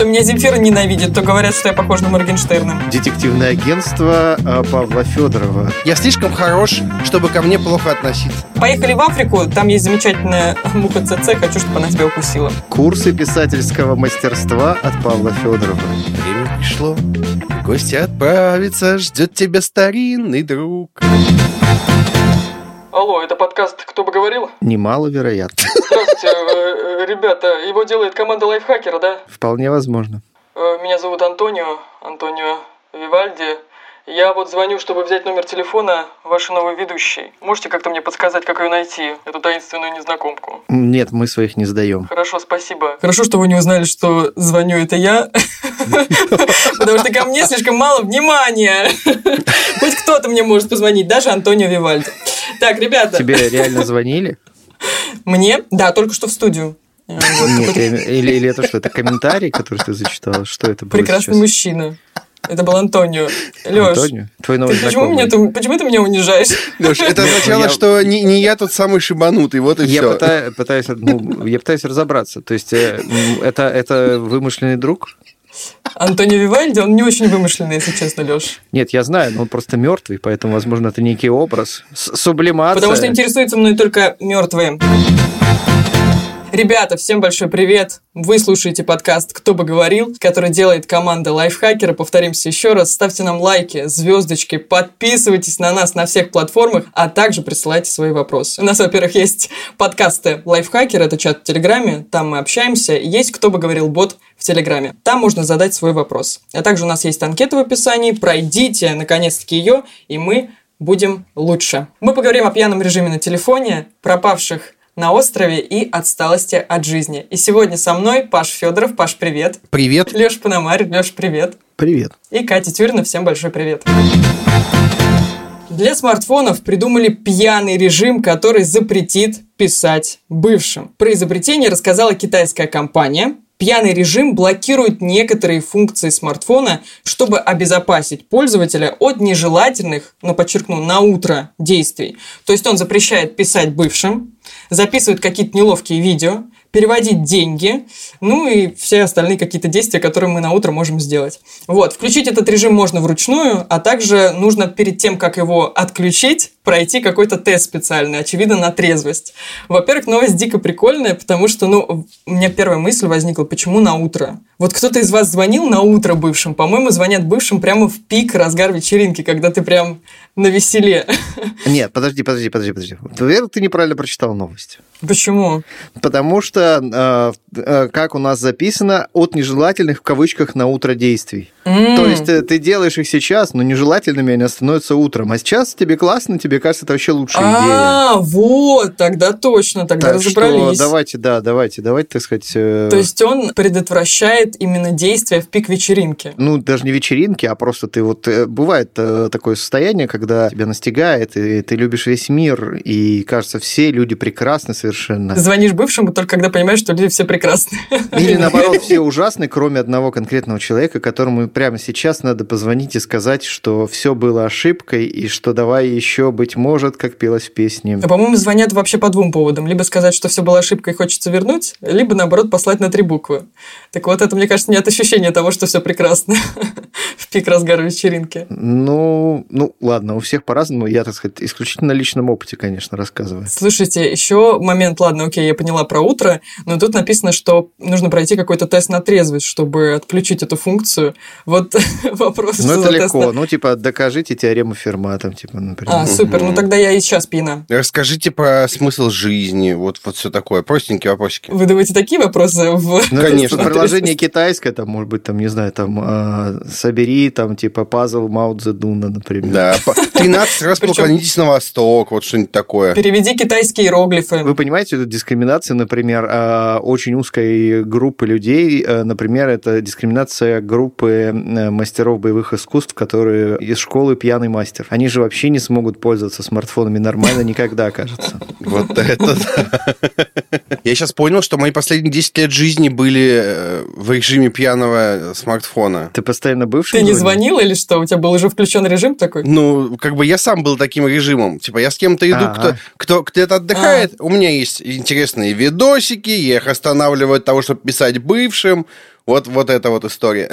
То меня Земфира ненавидит, то говорят, что я похожа на Моргенштерна. Детективное агентство а, Павла Федорова. Я слишком хорош, чтобы ко мне плохо относиться. Поехали в Африку, там есть замечательная муха ЦЦ, хочу, чтобы она тебя укусила. Курсы писательского мастерства от Павла Федорова. Время пришло, в гости отправиться, ждет тебя старинный друг. Алло, это подкаст «Кто бы говорил?» Немаловероятно. Здравствуйте, э, э, ребята, его делает команда лайфхакера, да? Вполне возможно. Э, Меня зовут Антонио, Антонио Вивальди. Я вот звоню, чтобы взять номер телефона вашей новой ведущей. Можете как-то мне подсказать, как ее найти, эту таинственную незнакомку? Нет, мы своих не сдаем. Хорошо, спасибо. Хорошо, что вы не узнали, что звоню это я, потому что ко мне слишком мало внимания. Хоть кто-то мне может позвонить, даже Антонио Вивальди. Так, ребята, Тебе реально звонили? мне? Да, только что в студию. Нет, или, или это что? Это комментарий, который ты зачитала? Что это было Прекрасный сейчас? мужчина. Это был Антонио. Леш, Антонио? Твой новый ты почему, знакомый. меня, ты, почему ты меня унижаешь? Леш, это означало, что не, не я тот самый шибанутый, вот и Я все. пыта- пытаюсь, ну, я пытаюсь разобраться. То есть э, это, это вымышленный друг? Антонио Вивальди, он не очень вымышленный, если честно, Леш. Нет, я знаю, но он просто мертвый, поэтому, возможно, это некий образ. Сублимация. Потому что интересуются мной только мертвые. Ребята, всем большой привет! Вы слушаете подкаст «Кто бы говорил», который делает команда Лайфхакера. Повторимся еще раз. Ставьте нам лайки, звездочки, подписывайтесь на нас на всех платформах, а также присылайте свои вопросы. У нас, во-первых, есть подкасты Лайфхакер, это чат в Телеграме, там мы общаемся. Есть «Кто бы говорил» бот в Телеграме. Там можно задать свой вопрос. А также у нас есть анкета в описании. Пройдите, наконец-таки, ее, и мы будем лучше. Мы поговорим о пьяном режиме на телефоне, пропавших на острове и отсталости от жизни. И сегодня со мной Паш Федоров. Паш, привет. Привет. Леш Пономарь. Леш, привет. Привет. И Катя Тюрина. Всем большой привет. Для смартфонов придумали пьяный режим, который запретит писать бывшим. Про изобретение рассказала китайская компания. Пьяный режим блокирует некоторые функции смартфона, чтобы обезопасить пользователя от нежелательных, но подчеркну, на утро действий. То есть он запрещает писать бывшим, записывает какие-то неловкие видео, переводить деньги, ну и все остальные какие-то действия, которые мы на утро можем сделать. Вот, включить этот режим можно вручную, а также нужно перед тем, как его отключить, пройти какой-то тест специальный, очевидно, на трезвость. Во-первых, новость дико прикольная, потому что, ну, у меня первая мысль возникла, почему на утро? Вот кто-то из вас звонил на утро бывшим? По-моему, звонят бывшим прямо в пик разгар вечеринки, когда ты прям на веселе. Нет, подожди, подожди, подожди, подожди. Наверное, ты неправильно прочитал новость. Почему? Потому что, э, э, как у нас записано, от нежелательных в кавычках на утро действий. М. То есть э, ты делаешь их сейчас, но нежелательными они становятся утром. А сейчас тебе классно, тебе кажется, это вообще лучшая идея. А, вот, тогда точно, тогда Так что разобрались. давайте, да, давайте, давайте, так сказать... э, То есть он предотвращает именно действия в пик вечеринки. Ну, даже не вечеринки, а просто ты вот... э, Бывает э, такое состояние, когда тебя настигает, и ты любишь весь мир, и кажется, все люди прекрасны совершенно. Ты звонишь бывшему только когда понимаешь, что люди все прекрасны. Или наоборот, все ужасны, кроме одного конкретного человека, которому прямо сейчас надо позвонить и сказать, что все было ошибкой, и что давай еще, быть может, как пелось в песне. А, По-моему, звонят вообще по двум поводам. Либо сказать, что все было ошибкой и хочется вернуть, либо, наоборот, послать на три буквы. Так вот, это, мне кажется, не от ощущения того, что все прекрасно в пик разгара вечеринки. Ну, ну, ладно, у всех по-разному. Я, так сказать, исключительно на личном опыте, конечно, рассказываю. Слушайте, еще момент, ладно, окей, я поняла про утро, но тут написано, что нужно пройти какой-то тест на трезвость, чтобы отключить эту функцию. Вот вопрос, Ну, это легко. Ну, типа, докажите теорему Фермата, типа, например. А, супер, ну тогда я и сейчас пьяна. Расскажите про смысл жизни, вот, вот все такое. Простенькие вопросики. Вы думаете, такие вопросы в... Ну, Конечно. приложение китайское, там, может быть, там, не знаю, там, а, собери, там, типа, пазл Мао Цзэдуна, например. Да, по- 13 раз поклонитесь на восток, вот что-нибудь такое. Переведи китайские иероглифы. Вы понимаете, это дискриминация, например, а, очень узкой группы людей. А, Например, это дискриминация группы э, мастеров боевых искусств, которые из школы пьяный мастер. Они же вообще не смогут пользоваться пользоваться смартфонами нормально никогда, кажется. Вот это да. Я сейчас понял, что мои последние 10 лет жизни были э, в режиме пьяного смартфона. Ты постоянно бывший? Ты не звонил или что? У тебя был уже включен режим такой? Ну, как бы я сам был таким режимом. Типа, я с кем-то иду, кто, кто где-то отдыхает. У меня есть интересные видосики, я их останавливаю от того, чтобы писать бывшим. Вот, вот эта вот история.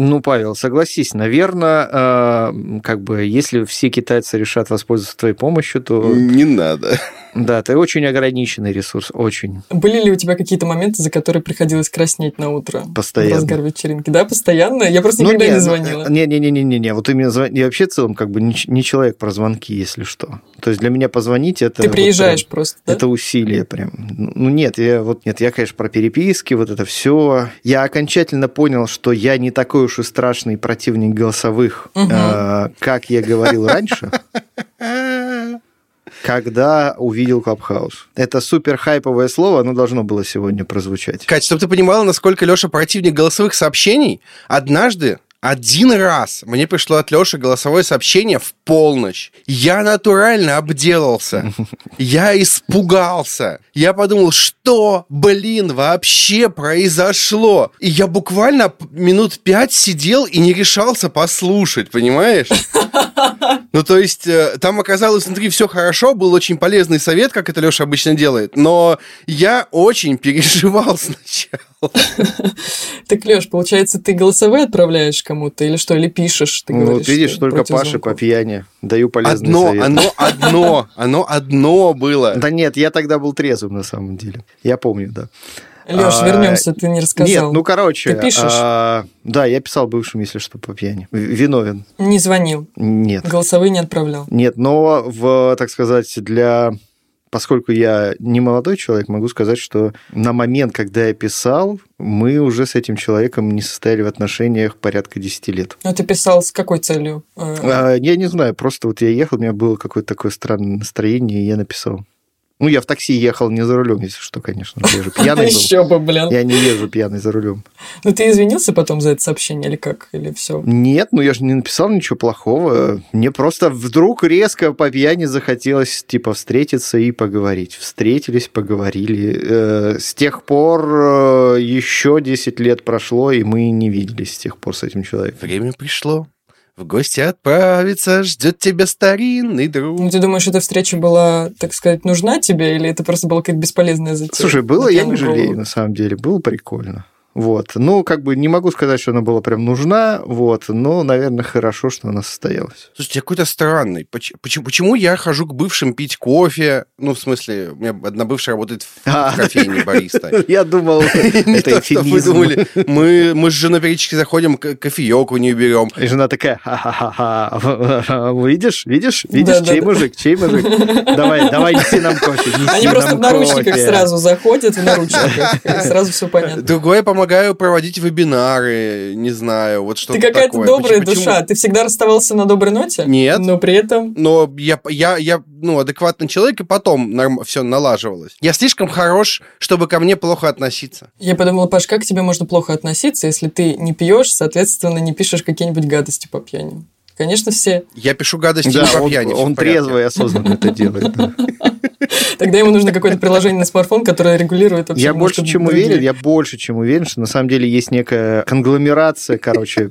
Ну, Павел, согласись, наверное, э, как бы, если все китайцы решат воспользоваться твоей помощью, то Не надо. Да, ты очень ограниченный ресурс, очень Были ли у тебя какие-то моменты, за которые приходилось краснеть на утро? В постоянно. разгар вечеринки. Да, постоянно? Я просто Ну, никогда не, не ну, звонила. Не-не-не-не-не, вот именно звон- я вообще в целом как бы не, человек про звонки, если что. То есть для меня позвонить это... Ты вот приезжаешь прям- просто, да? Это усилие прям. Ну нет, я вот нет, я, конечно, про переписки, вот это все. Я окончательно понял, что я не такой уж и страшный противник голосовых, Мгм. э, как я говорил раньше, когда увидел Клабхаус. Это супер хайповое слово, оно должно было сегодня прозвучать. Кать, чтобы ты понимала, насколько Леша противник голосовых сообщений, однажды один раз мне пришло от Леши голосовое сообщение в полночь. Я натурально обделался. Я испугался. Я подумал, что, блин, вообще произошло? И я буквально минут пять сидел и не решался послушать, понимаешь? Ну, то есть, э, там оказалось внутри все хорошо, был очень полезный совет, как это Леша обычно делает, но я очень переживал сначала. Так, Леш, получается, ты голосовые отправляешь кому-то или что? Или пишешь? Ты Ну, говоришь, вот видишь, только Паше по пьяни. Даю полезный Одно, совет. оно одно, оно одно было. Да нет, я тогда был трезвым на самом деле. Я помню, да. Леш, А, вернемся, ты не рассказал. Нет, ну короче. Ты пишешь? а, да, я писал бывшим, если что, по пьяни. Виновен. Не звонил, Нет. голосовые не отправлял. Нет, но в, так сказать, для... Поскольку я не молодой человек, могу сказать, что на момент, когда я писал, мы уже с этим человеком не состояли в отношениях порядка 10 лет. Ну, ты писал с какой целью? А, Я не знаю, просто вот я ехал, у меня было какое-то такое странное настроение, и я написал. Ну, я в такси ехал не за рулем, если что, конечно. Я же пьяный был. Еще бы, блин. Я не езжу пьяный за рулем. Ну, ты извинился потом за это сообщение или как? Или все? Нет, ну я же не написал ничего плохого. Мне просто вдруг резко по пьяни захотелось, типа, встретиться и поговорить. Встретились, поговорили. Э, С тех пор э, еще 10 лет прошло, и мы не виделись с тех пор с этим человеком. Время пришло. В гости отправиться ждет тебя старинный друг. Ну, ты думаешь, эта встреча была, так сказать, нужна тебе, или это просто была какая-то бесполезная затея? Слушай, было, На я не жалею, на самом деле. Было прикольно. Вот. Ну, как бы не могу сказать, что она была прям нужна, вот, но, наверное, хорошо, что она состоялась. Слушайте, я какой-то странный. Поч- Почему, почему я хожу к бывшим пить кофе? Ну, в смысле, у меня одна бывшая работает в, А. в кофейне бариста. Я думал, это то, что вы эфемизм. думали. Мы, мы с женой периодически заходим, кофеек у нее берем. И жена такая, ха-ха-ха, видишь, видишь, видишь, чей мужик, чей мужик. Давай, давай, неси нам кофе, Они просто в наручниках сразу заходят, в наручниках, сразу все понятно. Другое помогаю проводить вебинары, не знаю, вот что-то Ты какая-то добрая Почему- душа. Ты всегда расставался на доброй ноте? Нет. Но при этом... Но я, я, я, ну, адекватный человек, и потом все налаживалось. Я слишком хорош, чтобы ко мне плохо относиться. Я подумала, Паш, как к тебе можно плохо относиться, если ты не пьешь, соответственно, не пишешь какие-нибудь гадости по пьяни? Конечно, все. Я пишу гадости Да, по он, пьяни. он трезво и осознанно это делает. да. Тогда ему нужно какое-то приложение на смартфон, которое регулирует вообще Я больше немножко чем уверен, я больше чем уверен, что на самом деле есть некая конгломерация, короче,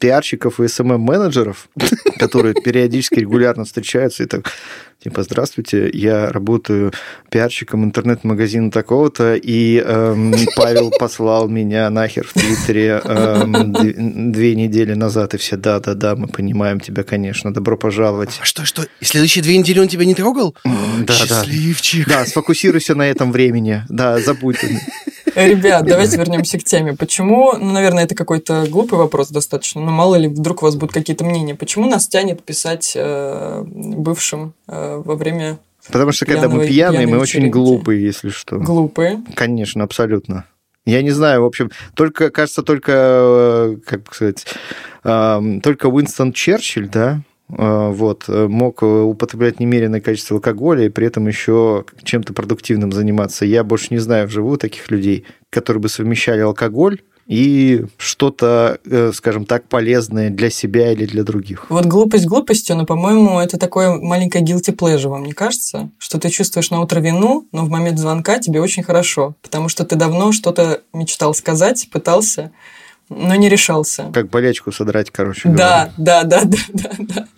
пиарщиков и СММ-менеджеров, которые периодически регулярно встречаются и так, типа, здравствуйте, я работаю пиарщиком интернет-магазина такого-то, и эм, Павел послал меня нахер в Твиттере эм, две недели назад, и все, да-да-да, мы понимаем тебя, конечно, добро пожаловать. А что, что? И следующие две недели он тебя не трогал? Да, да. Счастливчик. Да, сфокусируйся на этом времени. Да, забудь. Э, Ребят, давайте вернемся к теме. Почему, ну, наверное, это какой-то глупый вопрос достаточно, но мало ли вдруг у вас будут какие-то мнения. Почему нас тянет писать э, бывшим э, во время Потому что когда мы пьяные, мы очень глупые, если что. глупые? Конечно, абсолютно. Я не знаю, в общем, только, кажется, только, э, как сказать, эм, только Уинстон Черчилль, да, вот, э, мог э, употреблять немеренное количество алкоголя и при этом еще чем-то продуктивным заниматься. Я больше не знаю вживую таких людей, которые бы совмещали алкоголь и что-то, э, скажем так, полезное для себя или для других. Вот глупость глупостью, но, по-моему, это такое маленькое guilty pleasure, вам не кажется? Что ты чувствуешь на утро вину, но в момент звонка тебе очень хорошо, потому что ты давно что-то мечтал сказать, пытался, но не решался. Как болячку содрать, короче Да, да, да, да, да, да.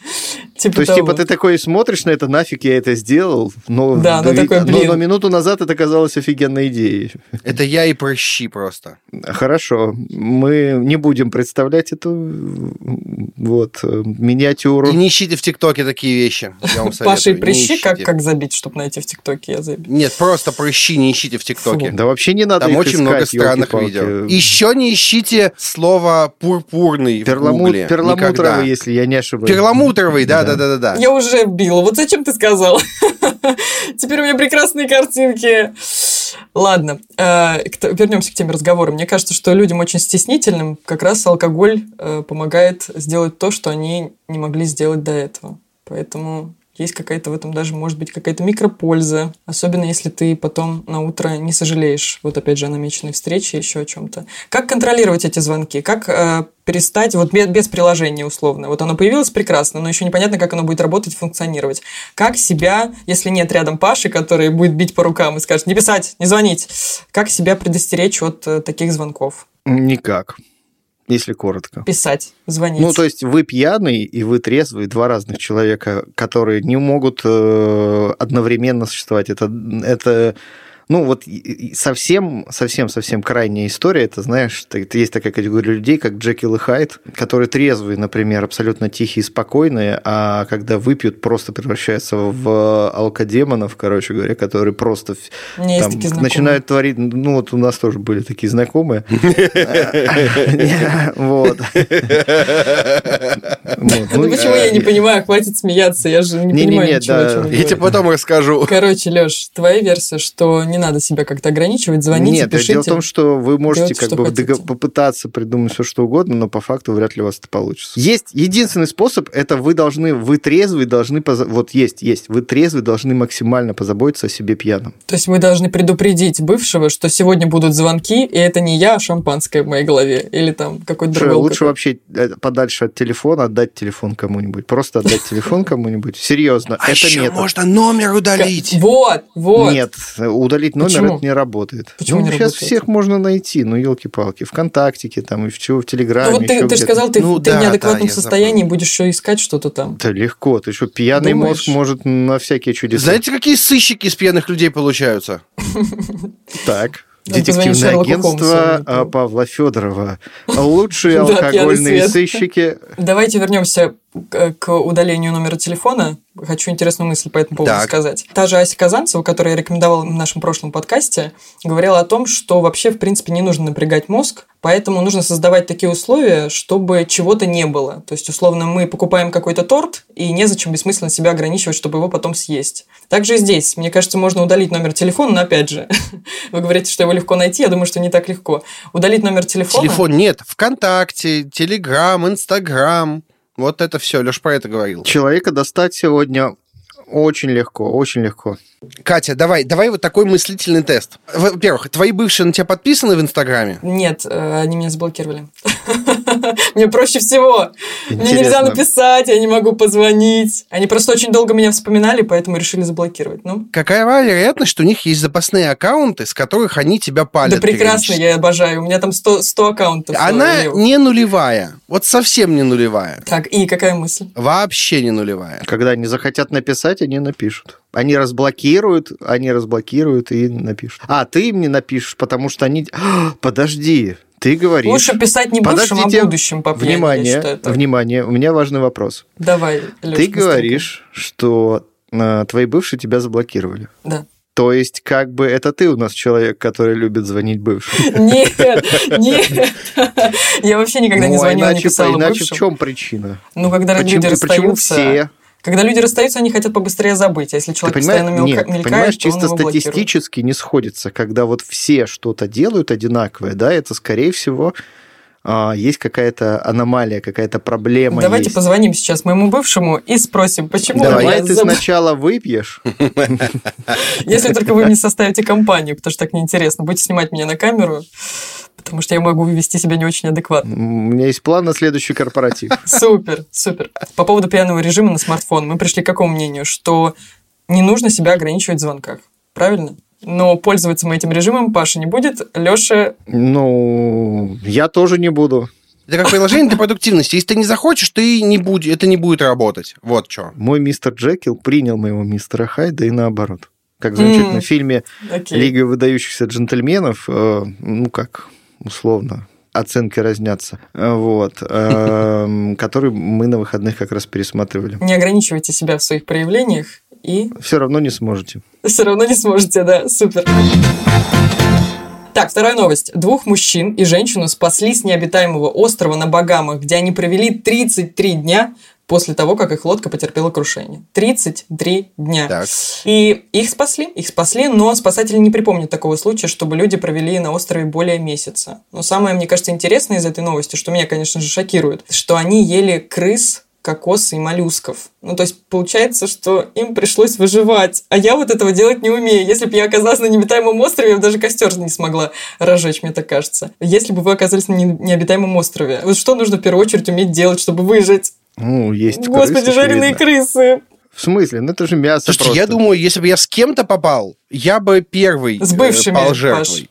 Типа То есть, того. типа, ты такой смотришь на это, нафиг я это сделал, но, Да, ну ви- такой, но- блин. но минуту назад это казалось офигенной идеей. Это я и прыщи просто. Хорошо, мы не будем представлять эту вот миниатюру. И не ищите в ТикТоке такие вещи. Я вам советую. Паша и прыщи, как, как забить, чтобы найти в ТикТоке, я забил. Нет, просто прыщи не ищите в ТикТоке. Да вообще не надо Там их очень много искать, странных ёлки-палки. видео. Еще не ищите слово пурпурный в Перламут- Гугле. перламутровый, Никогда. если я не ошибаюсь. Перламутровый, да, Да. Да, да, да, да. Я уже вбила. Вот зачем ты сказал? Теперь у меня прекрасные картинки. Ладно, э, вернемся к теме разговора. Мне кажется, что людям очень стеснительным как раз алкоголь э, помогает сделать то, что они не могли сделать до этого. Поэтому есть какая-то в этом даже, может быть, какая-то микропольза. Особенно если ты потом на утро не сожалеешь. Вот опять же о намеченной встрече, еще о чем-то. Как контролировать эти звонки? Как э, перестать, вот без, без приложения условно. Вот оно появилось прекрасно, но еще непонятно, как оно будет работать, функционировать. Как себя, если нет рядом Паши, который будет бить по рукам и скажет, не писать, не звонить, как себя предостеречь от э, таких звонков? Никак, если коротко. Писать, звонить. Ну, то есть вы пьяный и вы трезвый, два разных человека, которые не могут э, одновременно существовать. Это, это ну, вот совсем, совсем, совсем крайняя история. Это, знаешь, т- есть такая категория людей, как Джекил и Хайд, которые трезвые, например, абсолютно тихие и спокойные, а когда выпьют, просто превращаются в алкодемонов, короче говоря, которые просто там начинают творить... Ну, вот у нас тоже были такие знакомые. Вот. Вот, Ну, почему я не понимаю, хватит смеяться, я же не понимаю ничего, Я тебе потом расскажу. Короче, Леш, твоя версия, что не надо себя как-то ограничивать, звоните, Нет, пишите. дело в том, что вы можете делайте, как бы хотите. попытаться придумать все, что угодно, но по факту вряд ли у вас это получится. Есть единственный способ, это вы должны, вы трезвый должны, поза- вот есть, есть, вы трезвый должны максимально позаботиться о себе пьяном. То есть вы должны предупредить бывшего, что сегодня будут звонки, и это не я, а шампанское в моей голове. Или там какой-то Что, другой. лучше вообще э, подальше от телефона отдать телефон кому-нибудь. Просто отдать телефон кому-нибудь. Серьезно, А это еще нет. можно номер удалить. Вот, вот. Нет, удалить номер Почему? это не работает. Почему ну, не сейчас работает? всех можно найти, ну, елки-палки, ВКонтактике, там, и в чего, в Телеграме, Ну вот ты, еще ты же сказал, ты, Ну ты да, в неадекватном да, состоянии забыл. будешь еще искать что-то там. Да легко, ты что, пьяный Думаешь? мозг может на всякие чудеса. Знаете, какие сыщики из пьяных людей получаются? Так. Детективное агентство а то. Павла Федорова. Лучшие алкогольные сыщики. Давайте вернемся к, удалению номера телефона. Хочу интересную мысль по этому поводу Так. сказать. Та же Ася Казанцева, которую я рекомендовала в нашем прошлом подкасте, говорила о том, что вообще, в принципе, не нужно напрягать мозг, поэтому нужно создавать такие условия, чтобы чего-то не было. То есть, условно, мы покупаем какой-то торт, и незачем бессмысленно себя ограничивать, чтобы его потом съесть. Также и здесь. Мне кажется, можно удалить номер телефона, но опять же, вы говорите, что его легко найти, я думаю, что не так легко. Удалить номер телефона... Телефон нет. ВКонтакте, Телеграм, Инстаграм. Вот это все. Леш про это говорил. Человека достать сегодня очень легко, очень легко. Катя, давай, давай вот такой мыслительный тест. Во-первых, твои бывшие на тебя подписаны в Инстаграме? Нет, э, они меня заблокировали. Мне проще всего. Мне нельзя написать, я не могу позвонить. Они просто очень долго меня вспоминали, поэтому решили заблокировать. Ну, Какая вероятность, что у них есть запасные аккаунты, с которых они тебя палят? да прекрасно, я обожаю. У меня там 100, 100 аккаунтов. Она не нулевая. Вот совсем не нулевая. Так, и какая мысль? Вообще не нулевая. Когда они захотят написать, они напишут. Они разблокируют, они разблокируют и напишут. А, ты им не напишешь, потому что они... А, Подожди, ты говоришь... Лучше писать не бывшим, Подождите. а будущим по пьяни, я Внимание, считаю так. внимание, у меня важный вопрос. Давай, Лёш, ты говоришь, что э, твои бывшие тебя заблокировали. Да. То есть, как бы это ты у нас человек, который любит звонить бывшим. Нет, нет. Я вообще никогда не Ну, а звонила, не писала иначе в чем причина? Ну, когда Почему, люди почему расстаются... все? Когда люди расстаются, они хотят побыстрее забыть. А если человек постоянно мелка- нет, мелькает, понимаешь, то он чисто его блокирует. статистически не сходится, когда вот все что-то делают одинаковое, да, это, скорее всего, есть какая-то аномалия, какая-то проблема Давайте есть. позвоним сейчас моему бывшему и спросим, почему Давай. ты забыл. сначала выпьешь, Если только вы мне составите компанию, потому что так неинтересно. Будете снимать меня на камеру, Потому что я могу вести себя не очень адекватно. У меня есть план на следующий корпоратив. Супер, супер. По поводу пьяного режима на смартфон мы пришли к какому мнению? Что не нужно себя ограничивать в звонках. Правильно? Но пользоваться мы этим режимом Паша не будет. Леша... Ну, я тоже не буду. Это как приложение для продуктивности. Если ты не захочешь, ты не будь, это не будет работать. Вот что. Мой мистер Джекил принял моего мистера Хайда и наоборот. Как в замечательном М, фильме. «Лига выдающихся джентльменов», э, ну как, условно, оценки разнятся, э, вот, эм, который мы на выходных как раз пересматривали. Не ограничивайте себя в своих проявлениях и Все равно не сможете. все равно не сможете, да, супер. Так, вторая новость. Двух мужчин и женщину спасли с необитаемого острова на Багамах, где они провели 33 дня после того, как их лодка потерпела крушение. 33 дня. Так. И их спасли, их спасли, но спасатели не припомнят такого случая, чтобы люди провели на острове более месяца. Но самое, мне кажется, интересное из этой новости, что меня, конечно же, шокирует, что они ели крыс, кокосы и моллюсков. Ну, то есть, получается, что им пришлось выживать. А я вот этого делать не умею. Если бы я оказалась на необитаемом острове, я бы даже костер не смогла разжечь, мне так кажется. Если бы вы оказались на не- необитаемом острове, вот что нужно в первую очередь уметь делать, чтобы выжить? Ну, есть Господи, крысы, жареные очевидно. крысы! В смысле? Ну, это же мясо Слушайте, я просто. думаю, если бы я с кем-то попал, я бы первый С э, бывшими, пал Паш.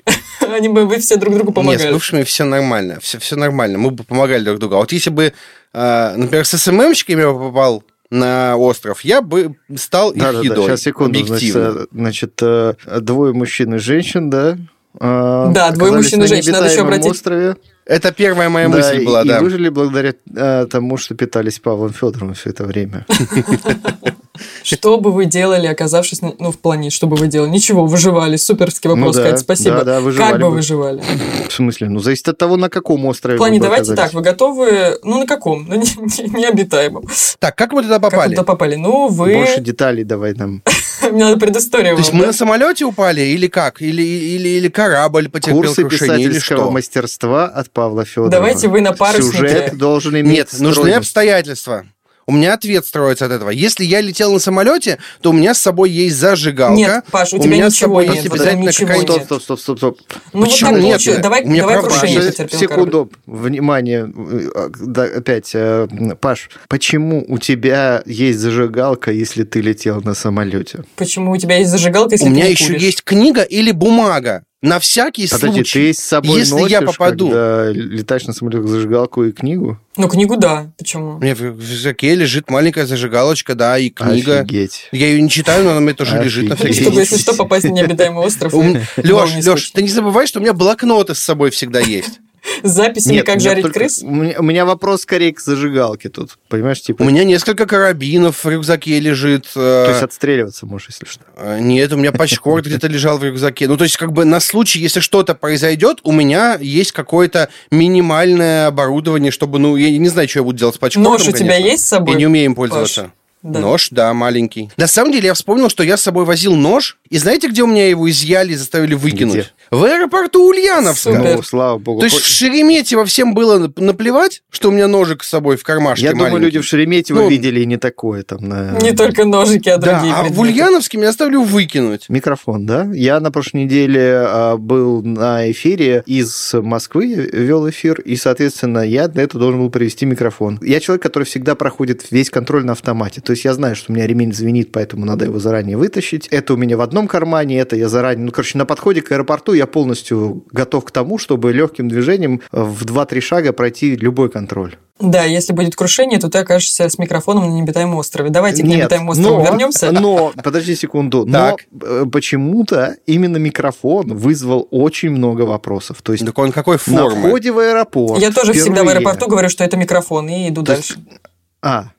Они бы вы все друг другу Нет, с помогали. бывшими все нормально. Все, все нормально. Мы бы помогали друг другу. А вот если бы, э, например, с СММщиками я бы попал на остров, я бы стал их Да, да, да, едой. сейчас, секунду. Объективно. Значит, э, значит, э, двое мужчин и женщин, да? э, Да, двое мужчин и женщин. Надо еще обратить- острове. Это первая моя Да, мысль и- была, и да. выжили благодаря э, тому, что питались Павлом Федоровым все это время. Что бы вы делали, оказавшись, на- ну, в плане, что бы вы делали? Ничего, выживали. Суперский вопрос, Ну да, Кать, спасибо. да, да, выживали как бы бы. выживали? В смысле? Ну, зависит от того, на каком острове В плане, вы давайте оказались. так, вы готовы, ну, на каком? Ну, не- не- необитаемом. Так, как мы туда Как вы попали? туда попали? Ну, вы... Больше деталей давай нам. Мне надо предысторию То есть мы на самолете упали или как? Или, или, или корабль потерпел Курсы крушение, или что? мастерства от Павла Федорова. Давайте вы на паруснике. Сюжет должен иметь Нет, нужны обстоятельства. У меня ответ строится от этого. Если я летел на самолете, то у меня с собой есть зажигалка. Нет, Паш, у тебя меня с ничего собой нет, есть обязательно какая-то... нет. Стоп, стоп, стоп, стоп, стоп. Ну, Почему вот так нет? получилось. Давай, У меня давай крушение потерпел корабль. секунду, внимание, э, да, опять, э, Паш, почему у тебя есть зажигалка, если ты летел на самолете? Почему у тебя есть зажигалка, если У ты меня не еще куришь? есть книга или бумага. На всякий Подожди, случай. ты с собой Если носишь, я попаду. когда летаешь на самолете, зажигалку и книгу? Ну, книгу да. Почему? У меня в рюкзаке лежит маленькая зажигалочка, да, и книга. Офигеть. Я ее не читаю, но она меня тоже лежит. Офигеть. на всякий Чтобы, если что, попасть на необитаемый остров. Леш, Леш, ты не забывай, что у меня блокноты с собой всегда есть. С записями, Нет, как жарить только- крыс? У меня, у меня вопрос скорее к зажигалке тут. Понимаешь, типа... У меня несколько карабинов в рюкзаке лежит. То есть э, отстреливаться можешь, если что. э, Нет, у меня пачкорд где-то лежал в рюкзаке. Ну, то есть, как бы на случай, если что-то произойдет, у меня есть какое-то минимальное оборудование, чтобы, ну, я не знаю, что я буду делать с пачкордом, Нож у тебя есть с собой? Я не умею им пользоваться. Да. Нож, да, маленький. На самом деле, я вспомнил, что я с собой возил нож, и знаете, где у меня его изъяли и заставили выкинуть? Где? В аэропорту Ульяновска. Ну, слава богу. То есть в Шереметьево всем было нап- наплевать, что у меня ножик с собой в кармашке Я думаю, маленький? люди в Шереметьево Ну, видели и не такое там на... Не только ножики, а Да, другие а в предметы. Ульяновске меня оставили выкинуть. Микрофон, да? Я на прошлой неделе а, был на эфире из Москвы, вел эфир, и, соответственно, я для этого должен был привести микрофон. Я человек, который всегда проходит весь контроль на автомате. То есть я знаю, что у меня ремень звенит, поэтому надо его заранее вытащить. Это у меня в одном кармане, это я заранее... Ну, короче, на подходе к аэропорту я полностью готов к тому, чтобы легким движением в 2-3 шага пройти любой контроль. Да, если будет крушение, то ты окажешься с микрофоном на необитаемом острове. Давайте к Нет, необитаемому острову но, вернемся. Но, подожди секунду, Так. но э, почему-то именно микрофон вызвал очень много вопросов. То есть Так он какой на формы? входе в аэропорт. Я тоже всегда в впервые- аэропорту говорю, что это микрофон, и иду То есть- дальше. А,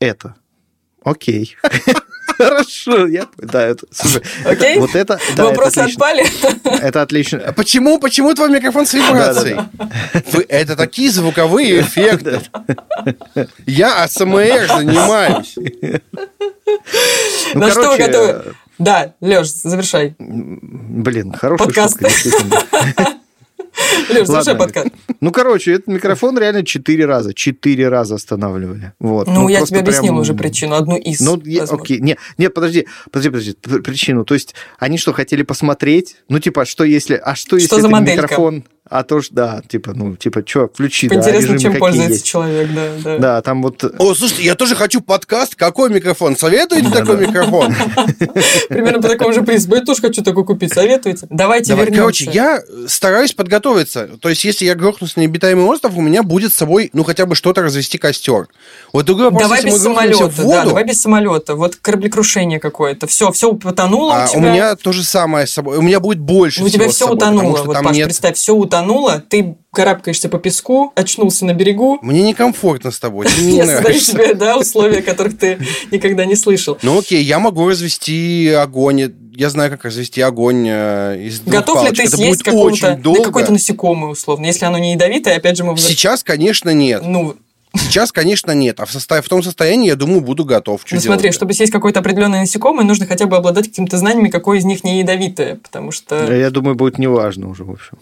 это. Окей. Хорошо, я... Да, это... Слушай, Окей? вот это... Да, Вопросы это отлично. отпали? Это отлично. А Почему, почему твой микрофон с вибрацией? Вы, это такие звуковые эффекты. Я АСМР занимаюсь. Ну, На что вы короче, готовы? Да, Леш, завершай. Блин, хорошая Подкаст. действительно. Леш, Ладно. подкаст. Ну, короче, этот микрофон реально четыре раза, четыре раза останавливали. Вот. Ну, я просто тебе объяснил прям- уже причину, одну из. Ну, я- окей, нет, нет, подожди, подожди, подожди, причину. То есть они что, хотели посмотреть? Ну, типа, что если, а что, Что если за это моделька? микрофон, А то ж, да, типа, ну, типа, чувак, включи, да, Интересно, чем какие пользуется есть. человек, да, да. Да, там вот... О, слушайте, я тоже хочу подкаст. Какой микрофон? Советуете такой микрофон? Примерно по такому же принципу. Я тоже хочу такой купить. Советуете? Давайте Давай, вернемся. короче, я стараюсь подготовиться. То есть, если я грохнусь на необитаемый остров, у меня будет с собой, ну, хотя бы что-то развести костер. Вот другой вопрос, Давай без самолета, да, давай без самолета. Вот кораблекрушение какое-то. Все, все потонуло а у у тебя. меня то же самое с собой. У меня будет больше у тебя все утонуло. что Вот, там Паш, нет... представь, все утонуло, ты карабкаешься по песку, очнулся на берегу, Мне некомфортно с тобой, ты не я создаю себе да, условия, которых ты никогда не слышал. Ну окей, я могу развести огонь. Я знаю, как развести огонь э, из двух Готов ли палочек. ты Это съесть будет очень какого-то, долго. да, какое-то насекомое, условно, если оно не ядовитое, опять же, мы... Сейчас, конечно, нет. Ну, Сейчас, конечно, нет. А в, состав... в том состоянии, я думаю, буду готов. Что ну смотри, делать-то? чтобы съесть какое-то определенное насекомое, нужно хотя бы обладать какими-то знаниями, какое из них не ядовитое, потому что... Я думаю, будет неважно уже, в общем.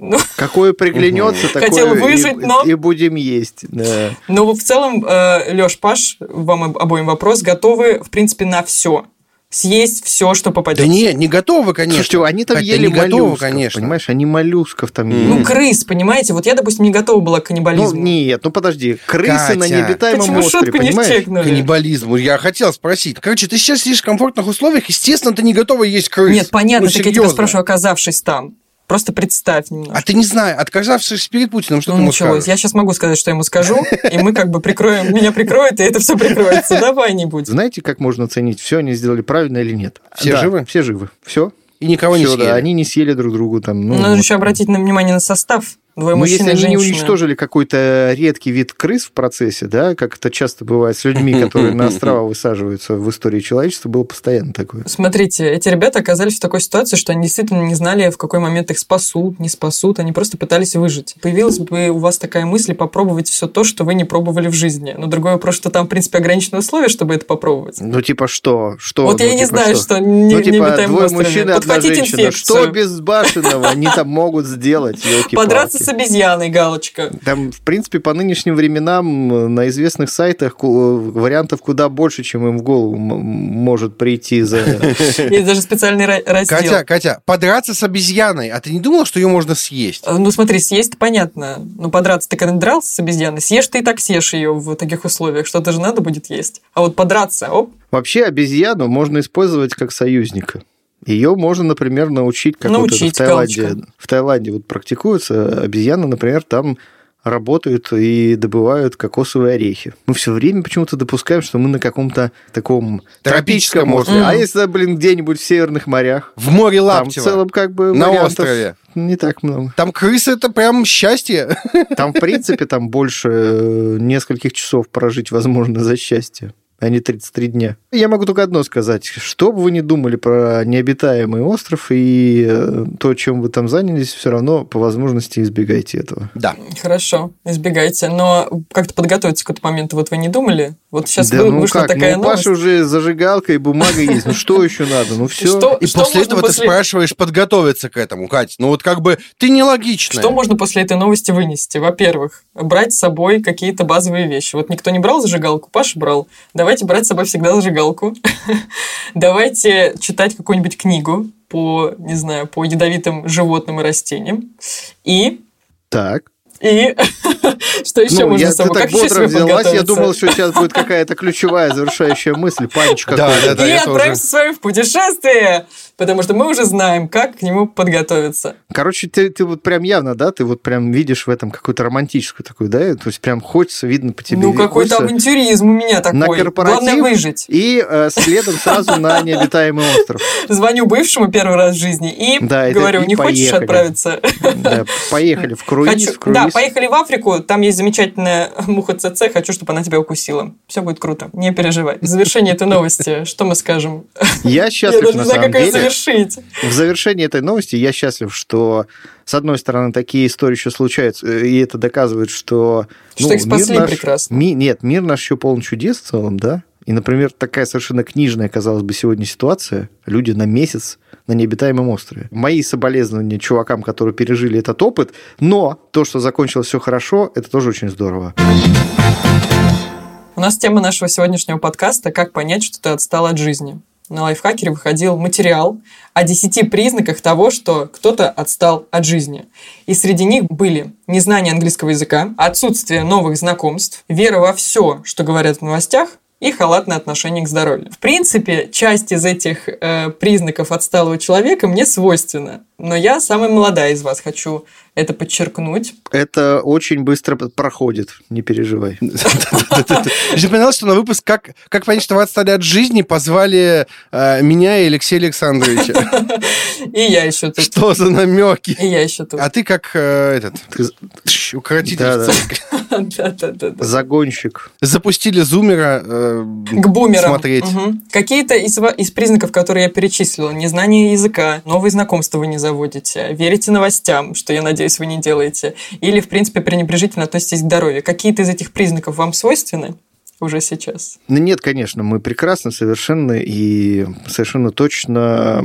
Ну, Какое приглянется, такое Хотел и- выжить, но- и будем есть. да. Ну, в целом, Леш, Паш, вам об- обоим вопрос, готовы, в принципе, на все. Съесть все, что попадет. Да не, не готовы, конечно. Слушайте, они там да ели не готовы, моллюсков, конечно. понимаешь? Они моллюсков там ели. Ну, крыс, понимаете? Вот я, допустим, не готова была к Ну, каннибализму. нет, ну подожди, крысы Катя. на необитаемом Почему острове, шутку не понимаешь? вчекнули? Каннибализм. Я хотел спросить. Короче, ты сейчас сидишь в комфортных условиях, естественно, ты не готова есть крыс. Нет, понятно, Ну, так я тебя спрашиваю, оказавшись там. Просто представь немножко. А ты не знаю, отказавшись перед Путиным, что ну, ты ему началось. скажешь? Я сейчас могу сказать, что я ему скажу, и мы как бы прикроем, меня прикроют, и это все прикроется. Давай не будем. Знаете, как можно оценить, все они сделали правильно или нет? Все Да, живы? Все живы. Все. И никого не Всё, съели. да, они не съели друг другу там. Ну, Надо вот. еще обратить на внимание на состав. Двое мужчин если они не уничтожили какой-то редкий вид крыс в процессе, да, как это часто бывает с людьми, которые на острова высаживаются в истории человечества, было постоянно такое. Смотрите, эти ребята оказались в такой ситуации, что они действительно не знали, в какой момент их спасут, не спасут, они просто пытались выжить. Появилась бы у вас такая мысль попробовать все то, что вы не пробовали в жизни. Но другой вопрос, что там, в принципе, ограниченные условия, чтобы это попробовать. Ну, типа что? что вот ну, я не типа знаю, что, не, Ну, типа, необитаемом двое мужчин и одна женщина. инфекцию. Что безбашенного они там могут сделать, Подраться с обезьяной, галочка. Там, в принципе, по нынешним временам э, на известных сайтах ку- вариантов куда больше, чем им в голову может прийти за... Есть даже специальный ра- раздел. Катя, Катя, подраться с обезьяной, а ты не думала, что ее можно съесть? Э, Ну, смотри, съесть понятно. Ну, подраться ты когда дрался с обезьяной, съешь ты и так съешь ее в таких условиях. Что-то же надо будет есть. А вот подраться, оп, Вообще обезьяну можно использовать как союзника. Ее можно, например, научить, как вот Научить, в Таиланде. галочка. В Таиланде вот практикуются обезьяны, например, там работают и добывают кокосовые орехи. Мы все время почему-то допускаем, что мы на каком-то таком Тропическом тропическом острове. острове. А если, блин, где-нибудь в северных морях? В море Там в целом как бы На острове. не так много. Там крысы это прям счастье. Там, в принципе, там больше э, нескольких часов прожить возможно за счастье, а не 33 дня. Я могу только одно сказать. Что бы вы ни думали про необитаемый остров и э, то, чем вы там занялись, все равно по возможности избегайте этого. Да. хорошо, избегайте. Но как-то подготовиться к какой-то момент, вот вы не думали? Вот сейчас да вы- ну вышла как, такая ну новость. Паши уже зажигалка и бумага есть. Ну что еще надо? Ну все. Что- И после этого после- ты спрашиваешь подготовиться к этому, Кать. Ну вот как бы ты нелогичная. Что можно после этой новости вынести? Во-первых, брать с собой какие-то базовые вещи. Вот никто не брал зажигалку, Паша брал. Давайте брать с собой всегда зажигалку. Давайте читать какую-нибудь книгу по, не знаю, по ядовитым животным и растениям. И... Так. И... Что еще ну, можно я, с собой? ты Как так бодро взялась, я думал, что сейчас будет какая-то ключевая завершающая мысль, панч Да, какой-то. да, да. и отправимся с вами в путешествие, потому что мы уже знаем, как к нему подготовиться. Короче, ты, ты вот прям явно, да, ты вот прям видишь в этом какую-то романтическую такую, да, то есть прям хочется, видно по тебе. ну, какой-то авантюризм у меня такой. на корпоратив Главное выжить. и э, следом сразу на необитаемый остров. Звоню бывшему первый раз в жизни и Да, это говорю, и не хочешь отправиться? Да, поехали в круиз, Хочу- в круиз. Да, поехали в Африку, там есть замечательная муха ЦЦ, хочу, чтобы она тебя укусила. Все будет круто, не переживай. В завершение этой новости, что мы скажем? Я счастлив, на самом деле. Завершить. В завершении этой новости я счастлив, что, с одной стороны, такие истории еще случаются, э, и это доказывает, что... Что ну, их спасли наш- прекрасно. ми- нет, мир наш еще полон чудес в целом, да? И, например, такая совершенно книжная, казалось бы, сегодня ситуация. Люди на месяц на необитаемом острове. Мои соболезнования чувакам, которые пережили этот опыт, но то, что закончилось все хорошо, это тоже очень здорово. У нас тема нашего сегодняшнего подкаста «Как понять, что ты отстал от жизни». На лайфхакере выходил материал о 10 признаках того, что кто-то отстал от жизни. И среди них были незнание английского языка, отсутствие новых знакомств, вера во все, что говорят в новостях, и халатное отношение к здоровью. В принципе, часть из этих э, признаков отсталого человека мне свойственна. Но я самая молодая из вас, хочу это подчеркнуть. Это очень быстро проходит, не переживай. Я понял, что на выпуск «Как, как понять, что вы отстали от жизни» позвали э, меня и Алексея Александровича. И я еще тут. Что за намеки? И я еще тут. А ты как э, этот укротитель Да, да. церкви. Да-да-да. Загонщик. Запустили зумера э, К бумерам. смотреть. Какие-то из признаков, которые я перечислила, незнание языка, новые знакомства вы не заводите, верите новостям, что, я надеюсь, вы не делаете, или, в принципе, пренебрежительно относитесь к здоровью. Какие-то из этих признаков вам свойственны уже сейчас? Ну, нет, конечно, мы прекрасно, совершенно и совершенно точно,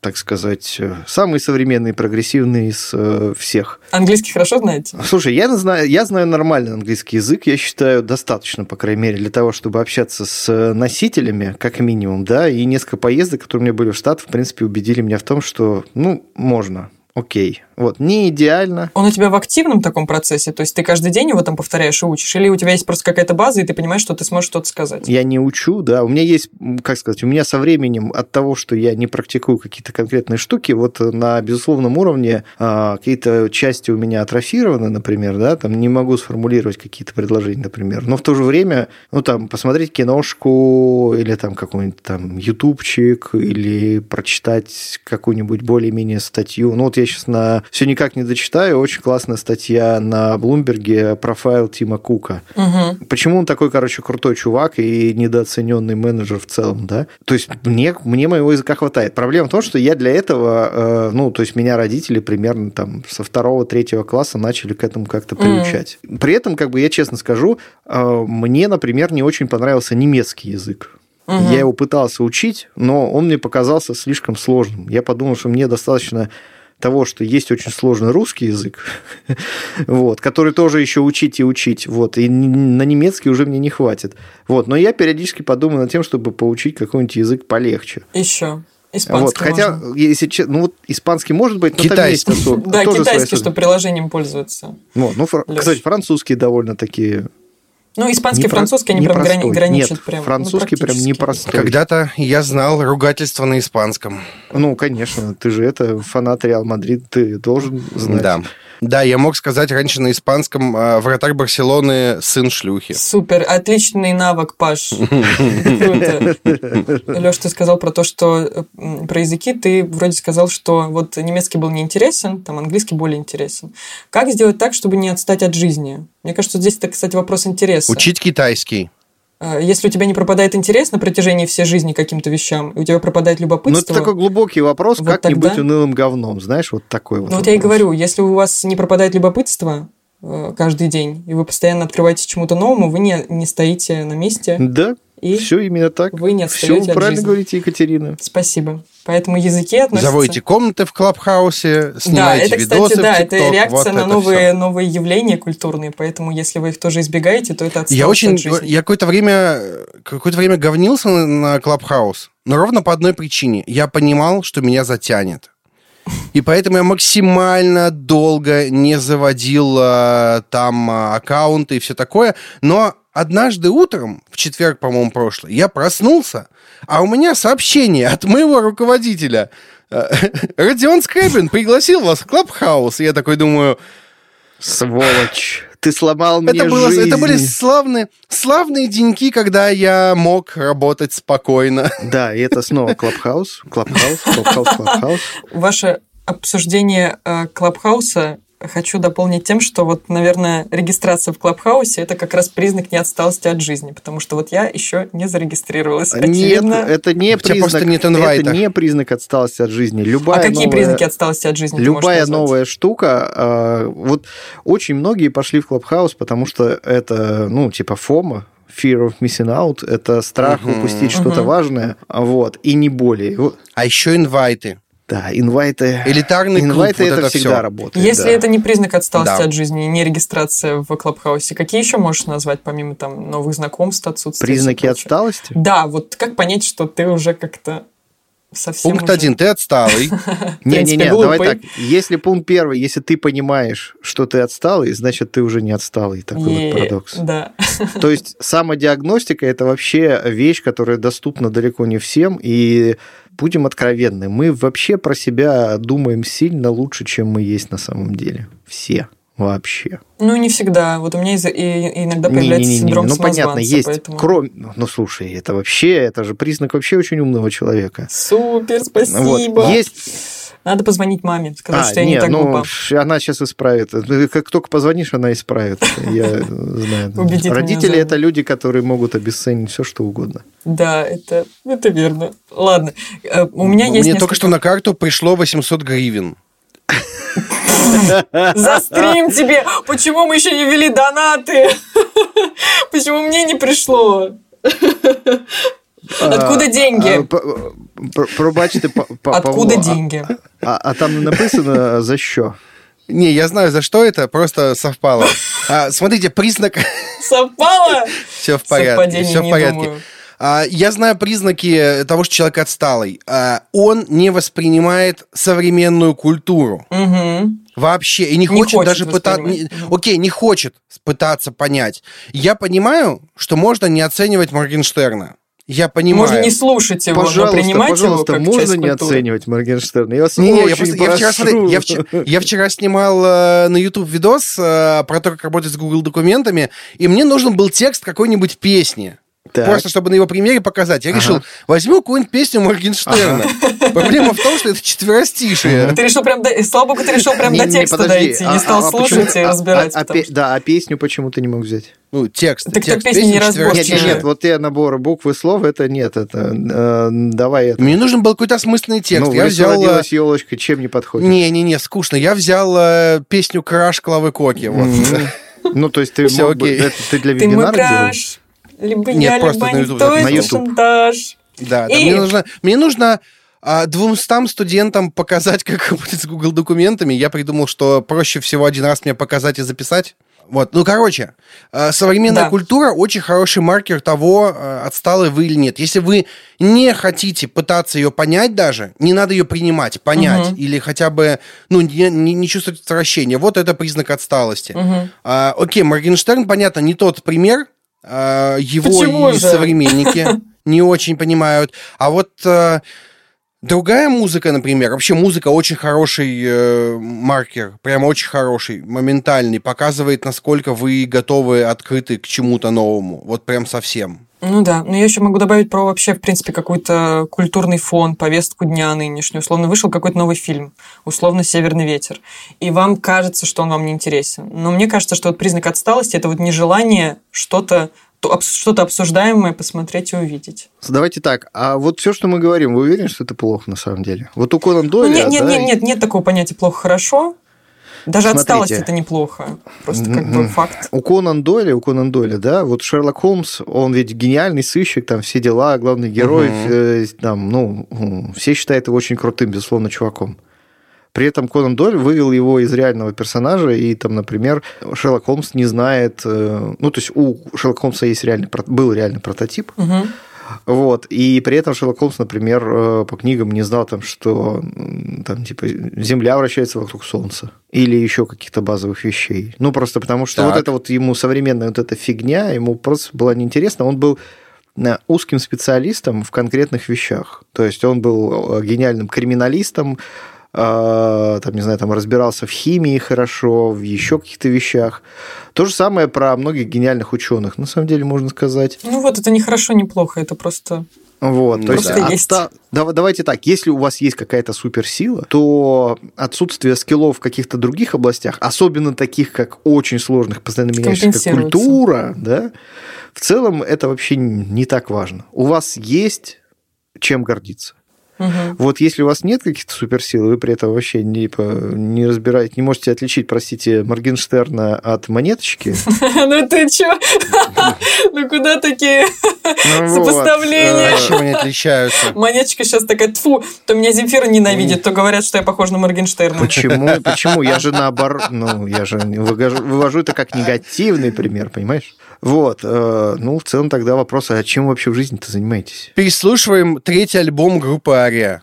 так сказать, э, самые современные, прогрессивные из э, всех. Английский хорошо знаете? Слушай, я знаю, я знаю нормальный английский язык, я считаю, достаточно, по крайней мере, для того, чтобы общаться с носителями, как минимум, да, и несколько поездок, которые у меня были в Штат, в принципе, убедили меня в том, что, ну, можно, окей. Вот, не идеально, Он у тебя в активном таком процессе? То есть ты каждый день его там повторяешь и учишь? Или у тебя есть просто какая-то база, и ты понимаешь, что ты сможешь что-то сказать? Я не учу, да. У меня есть, как сказать, у меня со временем от того, что я не практикую какие-то конкретные штуки, вот на безусловном уровне а, какие-то части у меня атрофированы, например, да, там не могу сформулировать какие-то предложения, например. Но в то же время, ну, там, посмотреть киношку или там какой-нибудь там ютубчик или прочитать какую-нибудь более-менее статью. Ну, вот я сейчас на все никак не дочитаю. Очень классная статья на Блумберге профайл Тима Кука. Мгм. Почему он такой, короче, крутой чувак и недооцененный менеджер в целом, да? То есть мне, мне моего языка хватает. Проблема в том, что я для этого, э, ну, то есть меня родители примерно там со второго, третьего класса начали к этому как-то приучать. При этом, как бы я честно скажу, э, мне, например, не очень понравился немецкий язык. Мгм. Я его пытался учить, но он мне показался слишком сложным. Я подумал, что мне достаточно того, что есть очень сложный русский язык, вот, который тоже еще учить и учить, вот, и на немецкий уже мне не хватит, вот, но я периодически подумаю над тем, чтобы поучить какой-нибудь язык полегче, Еще. Испанский вот, хотя, можно. если честно, ну вот испанский может быть, но там есть Китайский. особ- Да, китайский, что приложением пользуется. Вот, ну, фр- Лёш. кстати, французские довольно такие Ну, испанский и Непро- французский, они прям грани- непростой. граничат Нет, прям. ну, французский прям практически. непростой. Когда-то я знал ругательство на испанском. Ну, конечно, ты же это фанат Реал Мадрид, ты должен знать. Да. Да, я мог сказать раньше на испанском э, вратарь Барселоны сын шлюхи. Супер, отличный навык, Паш. Круто. Леш, ты сказал про то, что про языки ты вроде сказал, что вот немецкий был неинтересен, там английский более интересен. Как сделать так, чтобы не отстать от жизни? Мне кажется, здесь это, кстати, вопрос интереса. Учить китайский. А, Если у тебя не пропадает интерес на протяжении всей жизни каким-то вещам, и у тебя пропадает Ну, любопытство... это такой глубокий вопрос, Вот как не тогда- быть унылым говном, знаешь, вот такой вот Ну вот я и говорю, если у вас не пропадает любопытство э, каждый день, и вы постоянно открываетесь чему-то новому, вы не, не стоите на месте, Да, и все именно так. вы не Все от правильно жизни. говорите, Екатерина. Спасибо. Поэтому языки относятся... Заводите комнаты в Клабхаусе, Да, снимаете это, видосы кстати, да, в это TikTok, реакция вот на это новые, новые явления культурные, поэтому если вы их тоже избегаете, то это Я очень, от жизни. я какое-то время, какое-то время говнился на, на Клабхаус, но ровно по одной причине. Я понимал, что меня затянет. И поэтому я максимально долго не заводил э, там э, аккаунты и все такое. Но однажды утром, в четверг, по-моему, прошлый, я проснулся, а у меня сообщение от моего руководителя. э, Родион Скрябин пригласил вас в Clubhouse. И я такой думаю, Сволочь. Ты сломал мне это, было, жизнь. это были славные, славные деньки, когда я мог работать спокойно. Да, и это снова Clubhouse. Clubhouse, Clubhouse, Clubhouse. Ваше обсуждение э, Clubhouse а хочу дополнить тем, что вот, наверное, регистрация в Клабхаусе это как раз признак неотсталости от жизни, потому что вот я еще не зарегистрировалась. Нет, Очевидно. это не признак, нет это не признак отсталости от жизни. Любая а какие новая- признаки отсталости от жизни? Любая новая штука, э, вот очень многие пошли в Клабхаус, потому что это, ну, типа фома, fear of missing out, это страх Мгм. упустить что-то Мгм. важное, вот, и не более. А еще инвайты. Да, инвайты... Элитарный клуб, Инвайты вот это, это всегда всё. работает. Если да. это не признак отсталости Да. от жизни, не регистрация в Клабхаусе, какие еще можешь назвать, помимо там новых знакомств, отсутствия? Признаки отсталости? Да, вот как понять, что ты уже как-то совсем Пункт уже- один, ты отсталый. Не-не-не, давай так. Если пункт первый, если ты понимаешь, что ты отсталый, значит, ты уже не отсталый. Такой вот парадокс. Да. То есть самодиагностика – это вообще вещь, которая доступна далеко не всем, и будем откровенны, мы вообще про себя думаем сильно лучше, чем мы есть на самом деле. Все. Вообще. Ну, не всегда. Вот у меня из- и- иногда появляется Не-не-не-не, синдром Ну, понятно, есть. поэтому- Кроме... Ну, слушай, это вообще, это же признак вообще очень умного человека. Супер, спасибо. Вот. Есть Надо позвонить маме, сказать, А, что я не так ну, глупа. она сейчас исправит. Ты Как только позвонишь, она исправит. Я знаю. Родители это люди, которые могут обесценить все, что угодно. Да, это, это верно. Ладно, э, у меня есть Мне только что на карту пришло 800 гривен. За стрим тебе! Почему мы еще не ввели донаты? Почему мне не пришло? Откуда деньги? А, п- п- Пробачте, Откуда а- деньги? А а там написано за що? Не, я знаю, за что это, просто совпало. А, смотрите, признак... Совпало? Все в порядке, Совпадение, все в не порядке. думаю. А, Я знаю признаки того, что человек отсталый. А, Он не воспринимает современную культуру. Мгм. Вообще. И не, Не хочет, хочет даже пытаться... Окей, не хочет пытаться понять. Я понимаю, что можно не оценивать Моргенштерна. Я понимаю. Можно не слушать его, но Пожалуйста, принимать пожалуйста, его как можно часть не культуры. оценивать Моргенштерна? Я вас Не, не, я, я вчера, смотри, я, вчера, я вчера снимал э, на YouTube видос э, про то, как работать с Google документами, и мне нужен был текст какой-нибудь песни. Так. Просто чтобы на его примере показать. Я решил, возьму какую-нибудь песню Моргенштерна. Проблема в том, что это четверостишие. Ты решил прям, до- слава богу, ты решил прям Не- до не, текста подожди, дойти, а- не стал а- а слушать почему- и а- разбирать. а- а потому пе- что- Да, а песню почему ты не мог взять? Ну, текст. Так текст так песня не песни разборчивая. Нет, нет, вот те наборы букв и слов, это нет, это э, давай это. Мне нужен был какой-то осмысленный текст. Ну, я взял... э, родилась елочка, чем не подходит? Не-не-не, скучно. Я взял э, песню «Краш Клавы Коки». Вот. Ну, то есть ты Всё мог бы... это Ты для вебинара делал? Либо Нет, я, просто либо на YouTube никто. На YouTube. шантаж. Да, да, И- мне нужно, мне нужно а, двумстам студентам показать, как работать с Google документами. Я придумал, что проще всего один раз мне показать и записать. Вот, ну, короче, э, современная Да. культура очень хороший маркер того, э, отсталый вы или нет. Если вы не хотите пытаться ее понять даже, не надо ее принимать, понять, Мгм. или хотя бы, ну, не, не- не чувствовать отвращения. Вот это признак отсталости. Мгм. А, окей, Моргенштерн, понятно, не тот пример. А, его Почему и же? современники не очень понимают. А вот а, другая музыка, например, вообще музыка очень хороший э, маркер, прям очень хороший, моментальный, показывает, насколько вы готовы, открыты к чему-то новому. Вот прям совсем. Ну да, но я еще могу добавить про вообще, в принципе, какой-то культурный фон, повестку дня нынешнюю. Условно, вышел какой-то новый фильм, условно, «Северный ветер», и вам кажется, что он вам не интересен. Но мне кажется, что вот признак отсталости – это вот нежелание что-то что-то обсуждаемое посмотреть и увидеть. Давайте так, а вот все, что мы говорим, вы уверены, что это плохо на самом деле? Вот у Конан Ну, Дойля, нет, нет, да, нет, нет, нет такого понятия плохо-хорошо. Даже Смотрите. отсталость это неплохо. Просто как бы Мгм. факт. У Конан Дойля, у Конан Дойля, да, вот Шерлок Холмс, он ведь гениальный сыщик, там все дела, главный герой, Мгм. э, там, ну, все считают его очень крутым, безусловно, чуваком. При этом Конан Дойль вывел его из реального персонажа, и там, например, Шерлок Холмс не знает... э, Ну, то есть у Шерлока Холмса есть реальный, был реальный прототип, Мгм. Вот, и при этом Шерлок Холмс, например, э, по книгам не знал, там, что там, типа, Земля вращается вокруг Солнца или еще каких-то базовых вещей. Ну, просто потому что Так. вот это вот ему современная вот эта фигня, ему просто была неинтересна. Он был э, узким специалистом в конкретных вещах. То есть он был э, гениальным криминалистом, там, не знаю, там разбирался в химии хорошо, в еще каких-то вещах. То же самое про многих гениальных ученых, на самом деле, можно сказать. Ну вот, это не хорошо, не плохо, это просто... Вот, то есть, Просто есть. дав- давайте так, если у вас есть какая-то суперсила, то отсутствие скиллов в каких-то других областях, особенно таких, как очень сложных, постоянно меняющихся, как культура, да, в целом это вообще не так важно. У вас есть чем гордиться. Мгм. Вот если у вас нет каких-то суперсил, вы при этом вообще не, не разбираете, не можете отличить, простите, Моргенштерна от монеточки. Ну ты чё? Ну куда такие Ну сопоставления? э, А чем они отличаются? Монеточка сейчас такая, тфу, то меня Земфира ненавидит, то говорят, что я похожа на Моргенштерна. Почему? Почему? Я же наоборот, ну, я же вывожу это как негативный пример, понимаешь? Вот, э, ну, в целом тогда вопрос, а чем вы вообще в жизни-то занимаетесь? Переслушиваем третий альбом группы Ария.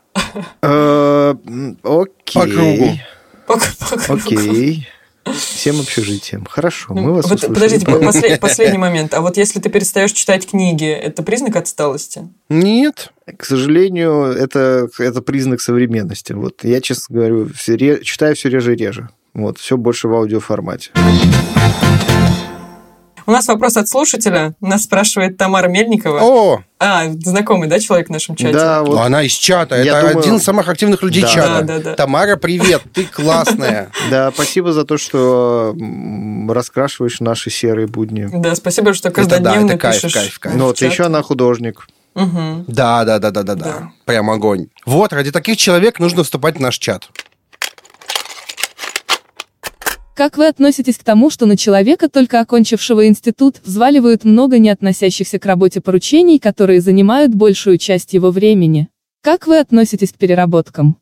Э, Окей. По кругу. Окей. Всем общежитием. Хорошо, мы вас вот услышали. подождите, по- послед- последний момент. А вот если ты перестаешь читать книги, это признак отсталости? Нет. К сожалению, это, это признак современности. Вот я, честно говорю, все ре- читаю все реже и реже. Вот, все больше в аудиоформате. У нас вопрос от слушателя. Нас спрашивает Тамара Мельникова. О, А, знакомый, да, человек в нашем чате? Да, вот. она из чата. Я Это думаю- один из самых активных людей Да. чата. Да, да, да. Тамара, привет, ты классная. Да, спасибо за то, что раскрашиваешь наши серые будни. Да, спасибо, что каждодневно пишешь. кайф, кайф. в Но ты еще она художник. Да, да, да, да, да, да. Да. Прям огонь. Вот, ради таких человек нужно вступать в наш чат. Как вы относитесь к тому, что на человека, только окончившего институт, взваливают много не относящихся к работе поручений, которые занимают большую часть его времени? Как вы относитесь к переработкам?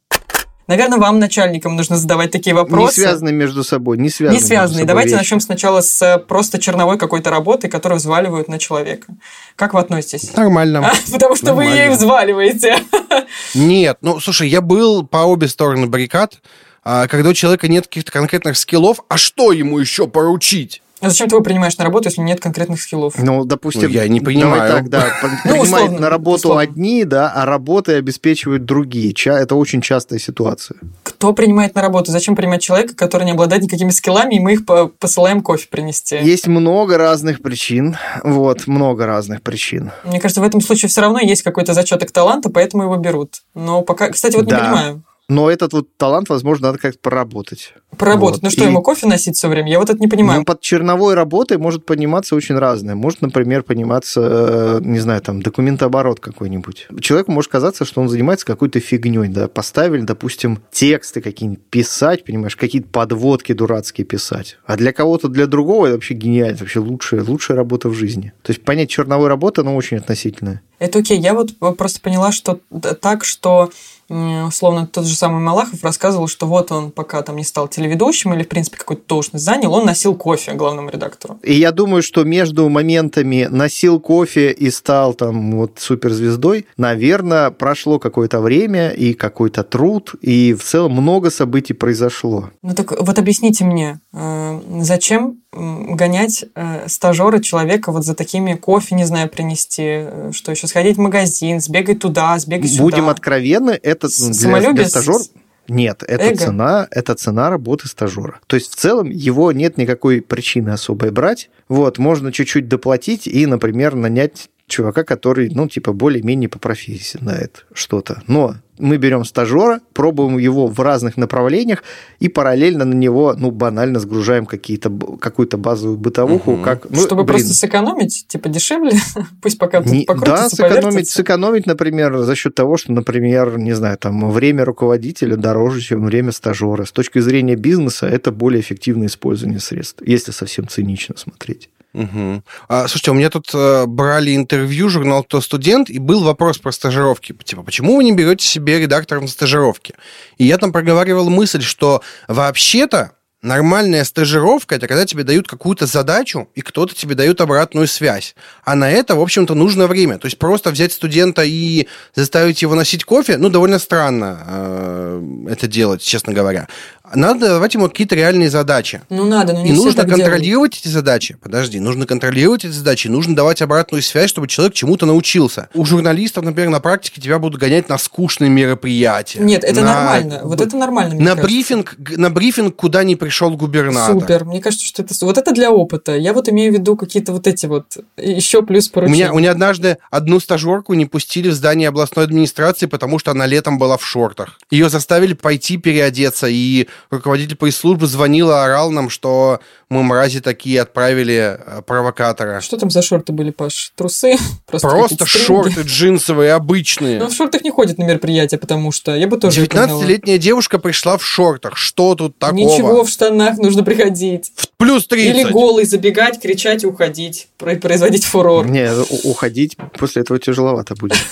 Наверное, вам, начальникам, нужно задавать такие Не вопросы. связанные между собой, не связанные. Не связанные. собой Давайте вещи. начнем сначала с э, просто черновой какой-то работы, которую взваливают на человека. Как вы относитесь? Нормально. А, Потому что вы Нормально. ей взваливаете. Нет, ну, слушай, я был по обе стороны баррикад, а, когда у человека нет каких-то конкретных скиллов, а что ему еще поручить? А зачем ты его принимаешь на работу, если нет конкретных скиллов? Ну, допустим, Ну, я не давай понимаю. так, да, Ну, принимают на работу условно. одни, да, а работы обеспечивают другие. Это очень частая ситуация. Кто принимает на работу? Зачем принимать человека, который не обладает никакими скиллами, и мы их по- посылаем кофе принести? Есть много разных причин. Вот, много разных причин. Мне кажется, в этом случае все равно есть какой-то зачеток таланта, поэтому его берут. Но пока, кстати, вот не понимаю. Но этот вот талант, возможно, надо как-то проработать. Поработать. Вот. Ну что, И- ему кофе носить все время? Я вот это не понимаю. Ну, под черновой работой может пониматься очень разное. Может, например, пониматься, э, не знаю, там, документооборот какой-нибудь. Человеку может казаться, что он занимается какой-то фигней, да, поставили, допустим, тексты какие-нибудь писать, понимаешь, какие-то подводки дурацкие писать. А для кого-то, для другого это вообще гениально, это вообще лучшая, лучшая работа в жизни. То есть понять черновой работы, оно очень относительное. Это окей. Я вот просто поняла, что так, что условно тот же самый Малахов рассказывал, что вот он пока там не стал телеведущим или, в принципе, какую-то должность занял, он носил кофе главному редактору. И я думаю, что между моментами носил кофе и стал там вот суперзвездой, наверное, прошло какое-то время и какой-то труд, и в целом много событий произошло. Ну так вот объясните мне, э, зачем гонять э, стажера человека вот за такими кофе, не знаю, принести, э, что еще, сходить в магазин, сбегать туда, сбегать сюда. Будем откровенны, это для, для стажера... Нет, это Эго? цена, это цена работы стажера. То есть в целом его нет никакой причины особой брать. Вот, можно чуть-чуть доплатить и, например, нанять чувака, который, ну, типа, более-менее по профессии знает что-то. Но мы берем стажера, пробуем его в разных направлениях и параллельно на него, ну, банально сгружаем какие-то, какую-то базовую бытовуху, Мгм. как... Ну, Чтобы блин, просто сэкономить, типа дешевле, пусть пока тут не- да, сэкономить, повертится. сэкономить, например, за счет того, что, например, не знаю, там время руководителя дороже, чем время стажера. С точки зрения бизнеса это более эффективное использование средств, если совсем цинично смотреть. Мгм. А, слушайте, у меня тут э, брали интервью журнал «Кто студент», и был вопрос про стажировки. Типа, почему вы не берете себе редактора на стажировке? И я там проговаривал мысль, что вообще-то нормальная стажировка – это когда тебе дают какую-то задачу, и кто-то тебе дает обратную связь. А на это, в общем-то, нужно время. То есть просто взять студента и заставить его носить кофе, ну, довольно странно э, это делать, честно говоря. Надо давать ему какие-то реальные задачи. Ну надо, но не И нужно так делают. контролировать эти задачи. Подожди, нужно контролировать эти задачи, нужно давать обратную связь, чтобы человек чему-то научился. У журналистов, например, на практике тебя будут гонять на скучные мероприятия. Нет, это на- нормально. Вот это нормально, на кажется. брифинг, на брифинг, куда не пришел губернатор. Супер. Мне кажется, что это вот это для опыта. Я вот имею в виду какие-то вот эти вот еще плюс У поручения. меня, у меня однажды одну стажерку не пустили в здание областной администрации, потому что она летом была в шортах. Ее заставили пойти переодеться, и руководитель пресс-службы звонил и орал нам, что мы мрази такие отправили э, провокатора. Что там за шорты были, Паш? Трусы? Просто стринги? шорты джинсовые, обычные. Ну, в шортах не ходит на мероприятие, потому что я бы тоже их узнала. 19-летняя девушка пришла в шортах. Что тут такого? Ничего, в штанах нужно приходить. В плюс 30. Или голый забегать, кричать и уходить. про- Производить фурор. Не, уходить после этого тяжеловато будет.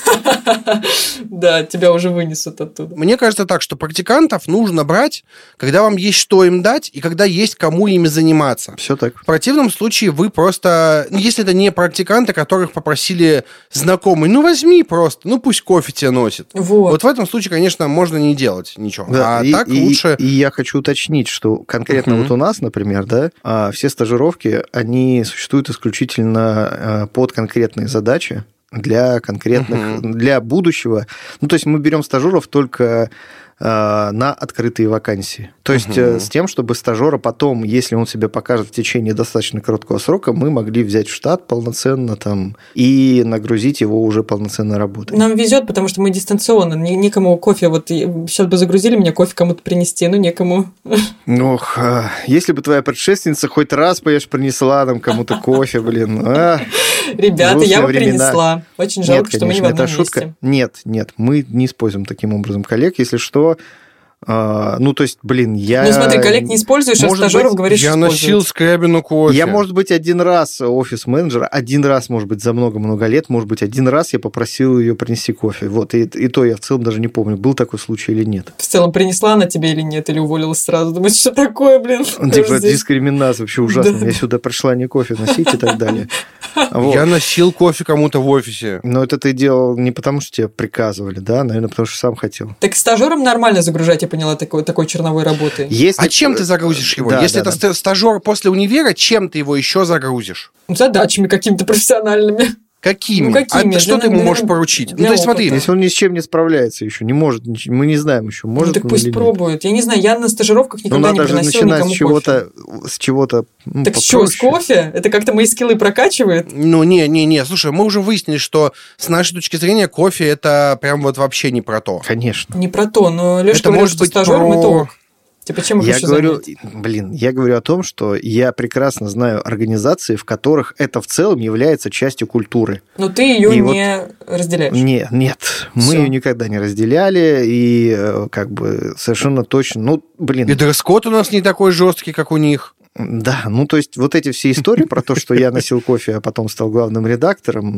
Да, тебя уже вынесут оттуда. Мне кажется так, что практикантов нужно брать, когда вам есть что им дать и когда есть кому ими заниматься. Все так. В противном случае вы просто, ну, если это не практиканты, которых попросили знакомые, ну возьми просто, ну пусть кофе тебе носит. Вот. Вот в этом случае, конечно, можно не делать ничего. Да, а и, так и- лучше. И я хочу уточнить, что конкретно Мгм. вот у нас, например, да, а, все стажировки, они существуют исключительно а, под конкретные задачи для конкретных, для будущего. Ну, то есть мы берем стажеров только на открытые вакансии. То есть э, с тем, чтобы стажера потом, если он себя покажет в течение достаточно короткого срока, мы могли взять в штат полноценно там и нагрузить его уже полноценной работой. Нам везет, потому что мы дистанционно. Никому кофе, вот сейчас бы загрузили меня кофе кому-то принести, ну некому. Ох, а, если бы твоя предшественница хоть раз, поешь, принесла нам кому-то кофе, блин. а. Ребята, я бы времена. принесла. Очень жалко, Нет, что мы не в конечно, одном это шутка. месте. Нет, нет, мы не используем таким образом коллег. Если что, а, ну, то есть, блин, я... Ну смотри, коллег не используешь, а Может стажеров быть, говоришь, Я носил скрябину кофе. Я, может быть, один раз офис-менеджер, один раз, может быть, за много-много лет, может быть, один раз я попросил ее принести кофе. Вот, и, и то я в целом даже не помню, был такой случай или нет. В целом, принесла она тебе или нет, или уволилась сразу. Думаешь, что такое, блин? Типа, дискриминация вообще ужасно. Да. Я сюда пришла не кофе носить и так далее. Вот. Я носил кофе кому-то в офисе. Но это ты делал не потому, что тебе приказывали, да, наверное, потому что сам хотел. Так стажерам нормально загружать, я поняла, такой, такой черновой работы. Если... А чем ты загрузишь его? Да, Если да, это да. ста- стажер после универа, чем ты его еще загрузишь? Задачами какими-то профессиональными. Какими? Ну, какими? А что Для- ты ему для- можешь поручить? Ну, то есть смотри. Если он ни с чем не справляется еще, не может, мы не знаем еще, может ну, так он пусть или нет. пробует. Я не знаю, я на стажировках Ну, никогда не надо же приносила начинать никому с чего-то, кофе. с чего-то ну, Так что, с попроще. кофе? Это как-то мои скиллы прокачивает? Ну, не, не, не, слушай, мы уже выяснили, что с нашей точки зрения кофе это прям вот вообще не про то. Конечно. Не про то, но Леша Это говорил, может что быть стажерам про- это ок. Типа, чем их Я еще говорю, занять? блин, я говорю о том, что я прекрасно знаю организации, в которых это в целом является частью культуры. Но ты ее И не разделяешь. Не, нет, мы Всё. ее никогда не разделяли, и э, как бы совершенно точно, ну, блин, И дресс-код у нас не такой жесткий, как у них. Да, ну то есть вот эти все истории про то, что я носил кофе, а потом стал главным редактором,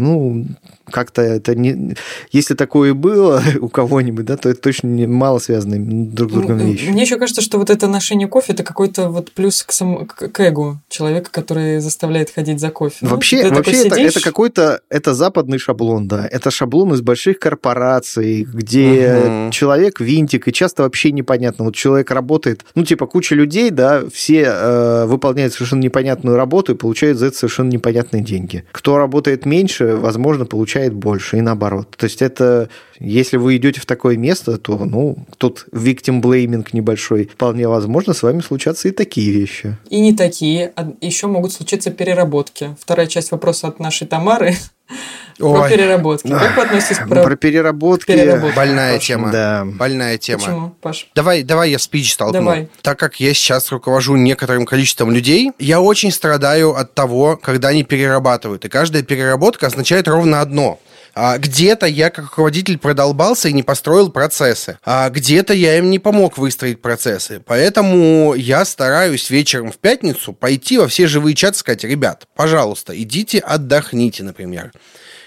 ну как-то это не... Если такое и было у кого-нибудь, да, то это точно не мало связанные друг с другом М, вещи. Мне еще кажется, что вот это ношение кофе это какой-то вот плюс к, сам... к к эго человека, который заставляет ходить за кофе. Ну, Вообще, такой вообще это, сидишь, это какой-то это западный шаблон, да. Это шаблон из больших корпораций, где Мгм. человек винтик, и часто вообще непонятно. Вот человек работает, ну, типа, куча людей, да, все э, выполняют совершенно непонятную работу и получают за это совершенно непонятные деньги. Кто работает меньше, возможно, получает больше, и наоборот. То есть это, если вы идете в такое место, то, ну, тут victim blaming небольшой, вполне возможно, с вами случатся и такие вещи. И не такие, а еще могут случиться переработки. Вторая часть вопроса от нашей Тамары про Ой, переработки. Как вы относитесь к Про, переработки... переработки? больная Паша, тема. Да. Больная тема. Почему, Паш? Давай, давай я спич столкну. Давай. Так как я сейчас руковожу некоторым количеством людей, я очень страдаю от того, когда они перерабатывают. И каждая переработка означает ровно одно. А, где-то я как руководитель продолбался и не построил процессы. А где-то я им не помог выстроить процессы. Поэтому я стараюсь вечером в пятницу пойти во все живые чаты и сказать, ребят, пожалуйста, идите отдохните, например.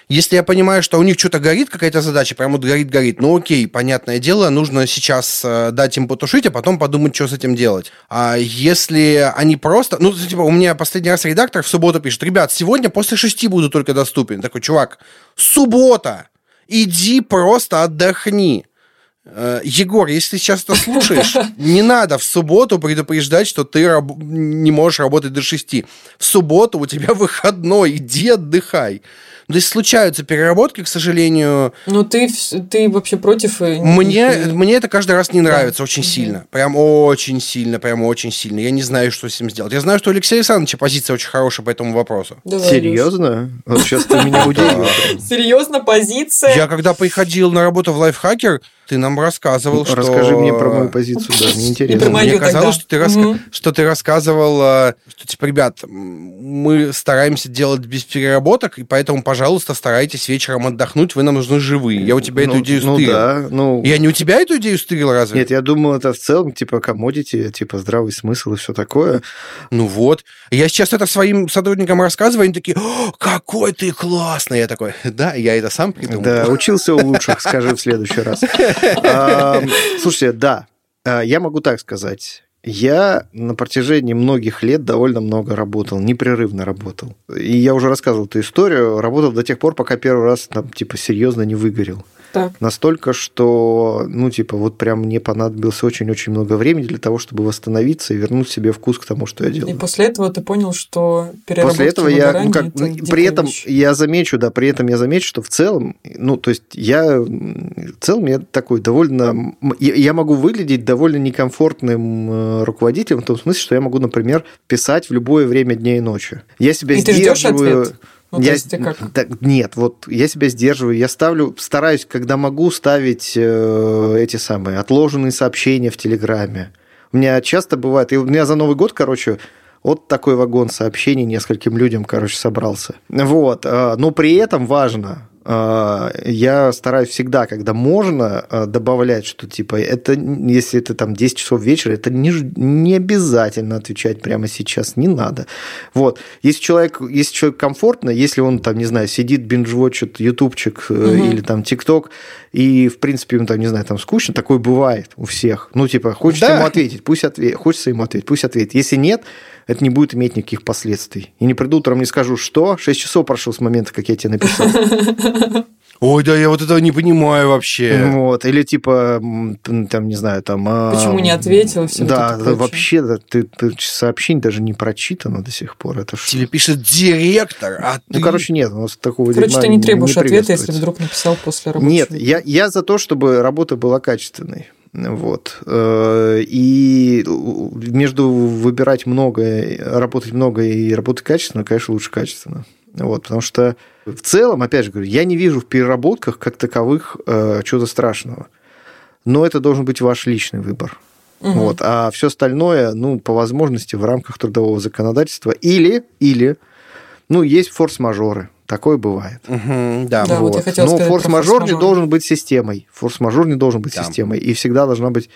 Если я понимаю, что у них что-то горит, какая-то задача, прям вот горит-горит, ну окей, понятное дело, нужно сейчас э, дать им потушить, а потом подумать, что с этим делать. А если они просто... Ну, типа, у меня последний раз редактор в субботу пишет, ребят, сегодня после шести буду только доступен. Такой, чувак, суббота! Иди просто отдохни. Э, Егор, если сейчас это слушаешь, не надо в субботу предупреждать, что ты раб- не можешь работать до шести. В субботу у тебя выходной, иди отдыхай. То есть случаются переработки, к сожалению. Ну, ты, ты вообще против... э, Мне, мне это каждый раз не Да. нравится очень Мгм. сильно. Прям очень сильно, прям очень сильно. Я не знаю, что с этим сделать. Я знаю, что у Алексея Александровича позиция очень хорошая по этому вопросу. Давай, Серьезно? Вот сейчас ты меня удивил. Серьезно, позиция? Я когда приходил на работу в лайфхакер, ты нам рассказывал, что... Расскажи мне про мою позицию, да, мне интересно. Мне казалось, что ты, раска- Мгм. что ты рассказывал, э, что, типа, ребят, мы стараемся делать без переработок, и поэтому, пожалуйста, старайтесь вечером отдохнуть, вы нам нужны живые. Я у тебя эту Ну, идею ну стырил. да, ну... Я не у тебя эту идею стырил разве? Нет, я думал, это в целом, типа, комодити, типа, здравый смысл и все такое. Ну вот. Я сейчас это своим сотрудникам рассказываю, они такие, «О, какой ты классный. Я такой, да, я это сам придумал. Да, учился у лучших, скажи в следующий раз. Слушайте, да, а, я могу так сказать. Я на протяжении многих лет довольно много работал, непрерывно работал. И я уже рассказывал эту историю. Работал до тех пор, пока первый раз там, типа, серьезно не выгорел. Так. Настолько, что, ну, типа, вот прям мне понадобилось очень-очень много времени для того, чтобы восстановиться и вернуть себе вкус к тому, что я И делаю. после этого ты понял, что переработки После этого я, ну, как, это ну, при этом вещь. я замечу, да, при этом я замечу, что в целом, ну, то есть я, в целом я такой довольно, я, я могу выглядеть довольно некомфортным э, руководителем в том смысле, что я могу, например, писать в любое время дня и ночи. Я себя И ты ждёшь сдерживаю. ответ? Ну, то я, есть ты как? да, нет, вот я себя сдерживаю, я ставлю, стараюсь, когда могу, ставить э, эти самые отложенные сообщения в Телеграме. У меня часто бывает, и у меня за Новый год, короче, вот такой вагон сообщений нескольким людям, короче, собрался. Вот, э, но при этом важно, я стараюсь всегда, когда можно, э, добавлять, что типа это, если это там 10 часов вечера, это не, не обязательно отвечать прямо сейчас, не надо. Вот, если человек, если человек комфортно, если он там, не знаю, сидит, бинжвотчит ютубчик Мгм. или там тикток, и, в принципе, ему там, не знаю, там скучно, такое бывает у всех. Ну, типа, хочется Да. ему ответить, пусть ответит, хочется ему ответить, пусть ответит. Если нет, это не будет иметь никаких последствий. И не приду утром, не скажу, что 6 часов прошло с момента, как я тебе написал. Ой, да я вот этого не понимаю вообще. Вот. Или типа, там, не знаю, там... а, Почему не ответил и всё вот Да, вообще, да, ты, ты сообщение даже не прочитано до сих пор. Это ж- Тебе пишет директор, а ты... Ну, короче, нет, у нас такого Короче, ты не требуешь ответа, если вдруг написал после рабочего Нет, я, я за то, чтобы работа была качественной. Вот. Э, И между выбирать много, работать много и работать качественно, конечно, лучше качественно. Вот, потому что в целом, опять же говорю, я не вижу в переработках как таковых э, чего-то страшного. Но это должен быть ваш личный выбор. Мгм. Вот. А все остальное, ну, по возможности, в рамках трудового законодательства. Или, или, ну, есть форс-мажоры. Такое бывает. Мгм, да. Да, вот я хотела Но про форс-мажор не должен быть системой. Форс-мажор не должен быть Да. системой. И всегда должна быть,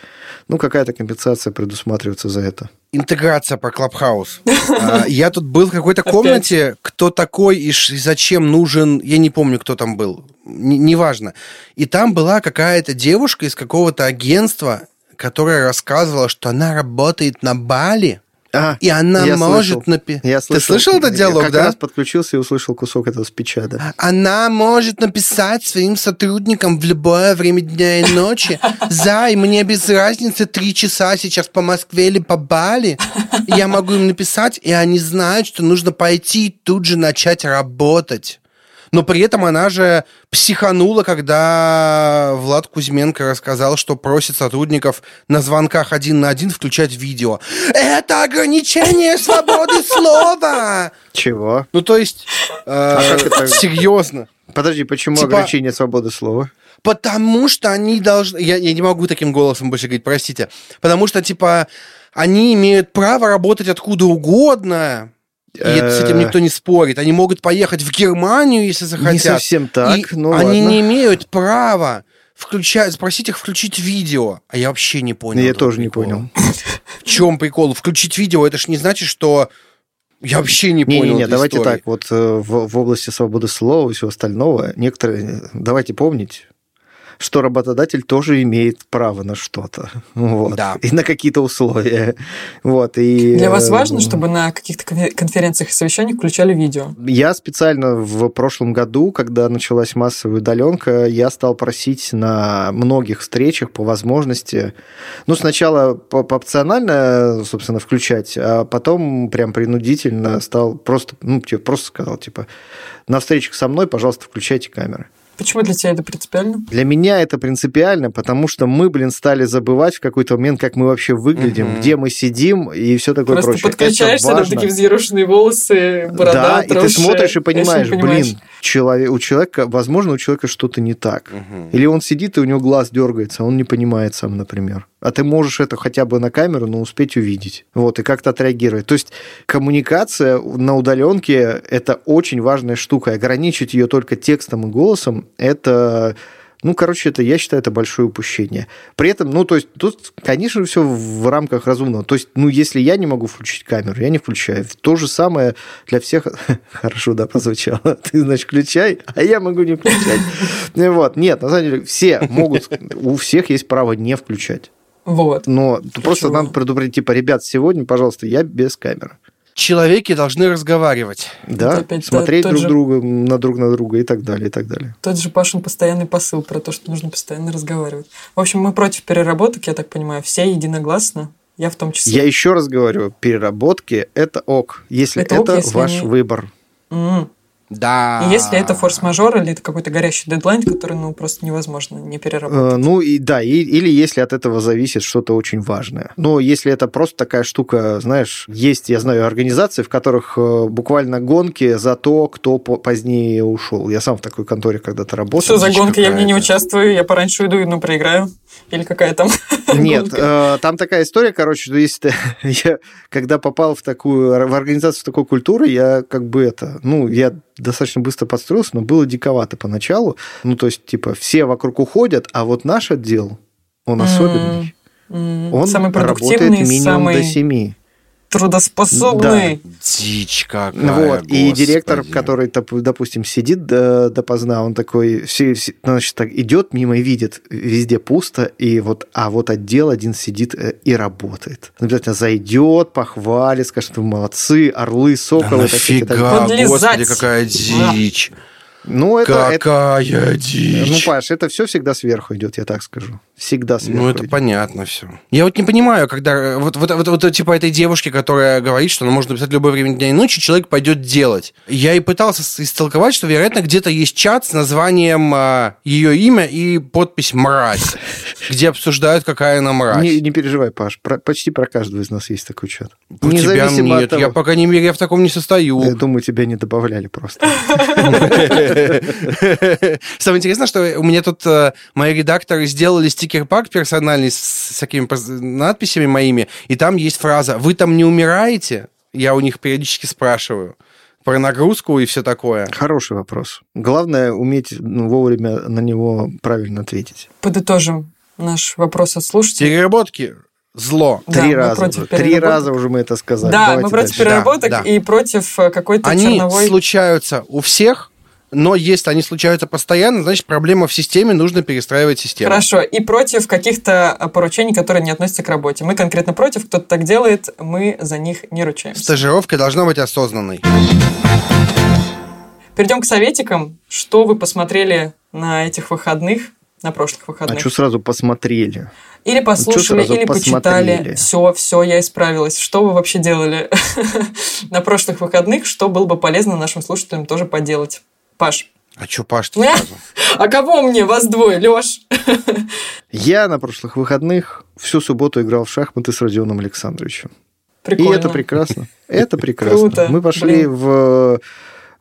ну, какая-то компенсация предусматриваться за это. Интеграция про Клабхаус. А, Я тут был в какой-то комнате, кто такой и зачем нужен, я не помню, кто там был, неважно. И там была какая-то девушка из какого-то агентства, которая рассказывала, что она работает на Бали, А, и она я может... слышал. напи- Я Ты слышал этот Я диалог, как да? раз подключился и услышал кусок этого спича, да. Она может написать своим сотрудникам в любое время дня и ночи. Зай, мне без разницы три часа сейчас по Москве или по Бали. Я могу им написать, и они знают, что нужно пойти и тут же начать работать. Но при этом она же психанула, когда Влад Кузьменко рассказал, что просит сотрудников на звонках один на один включать видео. Это ограничение свободы слова! Чего? Ну, то есть, э, это? серьезно. Подожди, почему Типа- ограничение свободы слова? Потому что они должны... Я, я не могу таким голосом больше говорить, простите. Потому что, типа, они имеют право работать откуда угодно. И это с этим Э. никто не спорит. Они могут поехать в Германию, если захотят. Не совсем так, И ну они ладно. не имеют права включать, спросить их включить видео. А я вообще не понял. Я тоже не прикола. понял. В чем прикол? Включить видео, это ж не значит, что... Я вообще не понял Не-не-не, давайте истории. так, вот э, в, в области свободы слова и всего остального, некоторые, давайте помнить, что работодатель тоже имеет право на что-то. Вот. Да. И на какие-то условия. Вот. И, Для вас э, важно, чтобы на каких-то конфе- конференциях и совещаниях включали видео? Я специально в прошлом году, когда началась массовая удаленка, я стал просить на многих встречах по возможности, ну, сначала опционально, собственно, включать, а потом прям принудительно стал просто, ну, типа, просто сказал, типа, на встречах со мной, пожалуйста, включайте камеры. Почему для тебя это принципиально? Для меня это принципиально, потому что мы, блин, стали забывать в какой-то момент, как мы вообще выглядим, Мгм. где мы сидим и все такое Просто прочее. подключаешься, Это там такие взъерошенные волосы, борода Да, и ты смотришь и понимаешь, понимаешь. блин, человек, у человека, возможно, у человека что-то не так. Мгм. Или он сидит, и у него глаз дергается, а он не понимает сам, например. А ты можешь это хотя бы на камеру, но успеть увидеть. Вот, и как-то отреагировать. То есть коммуникация на удаленке – это очень важная штука. Ограничить ее только текстом и голосом – это ну, короче, это, я считаю, это большое упущение. При этом, ну, то есть, тут, конечно, все в рамках разумного. То есть, ну, если я не могу включить камеру, я не включаю. То же самое для всех... Хорошо, да, прозвучало. Ты, значит, включай, а я могу не включать. Вот. Нет, на самом деле, все могут... У всех есть право не включать. Вот. Но просто Ключевое. надо предупредить, типа, ребят, сегодня, пожалуйста, я без камеры. Человеки должны разговаривать. Да, опять смотреть тот друг же- друга, на друг на друга и так далее, и так далее. Тот же Пашин постоянный посыл про то, что нужно постоянно разговаривать. В общем, мы против переработок, я так понимаю, все единогласно, я в том числе. Я еще раз говорю, переработки – это ок, если Это это, ок, если ваш они- выбор. М. Да. И если это форс-мажор или это какой-то горящий дедлайн, который, ну, просто невозможно не переработать. Э, Ну и да, и- или если от этого зависит что-то очень важное. Но если это просто такая штука, знаешь, есть, я знаю, организации, в которых э, буквально гонки за то, кто по- позднее ушел. Я сам в такой конторе когда-то работал. Что за гонка? Я в ней не участвую, я пораньше уйду и ну проиграю. Или какая там Нет, э, там такая история, короче, что если ты, я, когда попал в такую, в организацию такой культуры, я как бы это, ну, я достаточно быстро подстроился, но было диковато поначалу. Ну, то есть, типа, все вокруг уходят, а вот наш отдел, он особенный. М, Он самый работает минимум самый до 7. Трудоспособный. Дичь какая, Вот, и господи. директор, который, доп- допустим, сидит до, допоздна, он такой, все, все- значит, так идет мимо и видит, везде пусто, и вот, а вот отдел один сидит э, и работает. Обязательно зайдет, похвалит, скажет, вы молодцы, орлы, Да соколы. такие, так далее. нафига, Подлизать. господи, какая дичь. Ну, это, это- Какая дичь. ну, Паш, это все всегда сверху идет, я так скажу. Всегда сверху Ну, это идет. понятно все. Я вот не понимаю, когда э, вот, вот, вот, вот, типа этой девушки, которая говорит, что она может написать любое время дня и ночи, человек пойдет делать. Я и пытался истолковать, что, вероятно, где-то есть чат с названием а, ее имя и подпись «Мразь», где обсуждают, какая она мразь. Не, не переживай, Паш, про- почти про каждого из нас есть такой чат. У тебя Независимо от нет, того- я, по крайней мере, я в таком не состою. Я думаю, тебя не добавляли просто. Самое интересное, что у меня тут э, мои редакторы сделали стикер-пак персональный с всякими надписями моими, и там есть фраза «Вы там не умираете?» Я у них периодически спрашиваю про нагрузку и все такое. Хороший вопрос. Главное уметь ну, вовремя на него правильно ответить. Подытожим наш вопрос от слушателей. Переработки – зло. Да, Три раза. Три раза уже мы это сказали. Да, Давайте мы против дальше. переработок Да, да. и против э, какой-то Они черновой... случаются у всех, но если они случаются постоянно, значит, проблема в системе, нужно перестраивать систему. Хорошо, и против каких-то э, поручений, которые не относятся к работе. Мы конкретно против, кто-то так делает, мы за них не ручаемся. Стажировка должна быть осознанной. Перейдем к советикам. Что вы посмотрели на этих выходных, на прошлых А выходных? что сразу посмотрели? Или послушали, сразу или посмотрели? почитали. Все, все, я исправилась. Что вы вообще делали на прошлых выходных? Что было бы полезно нашим слушателям тоже поделать? Паш. А что, Паш, ты сразу? А кого мне? Вас двое, Леш. Я на прошлых выходных всю субботу играл в шахматы с Родионом Александровичем. Прикольно. И это прекрасно. Это прекрасно. Круто. Мы пошли Блин. в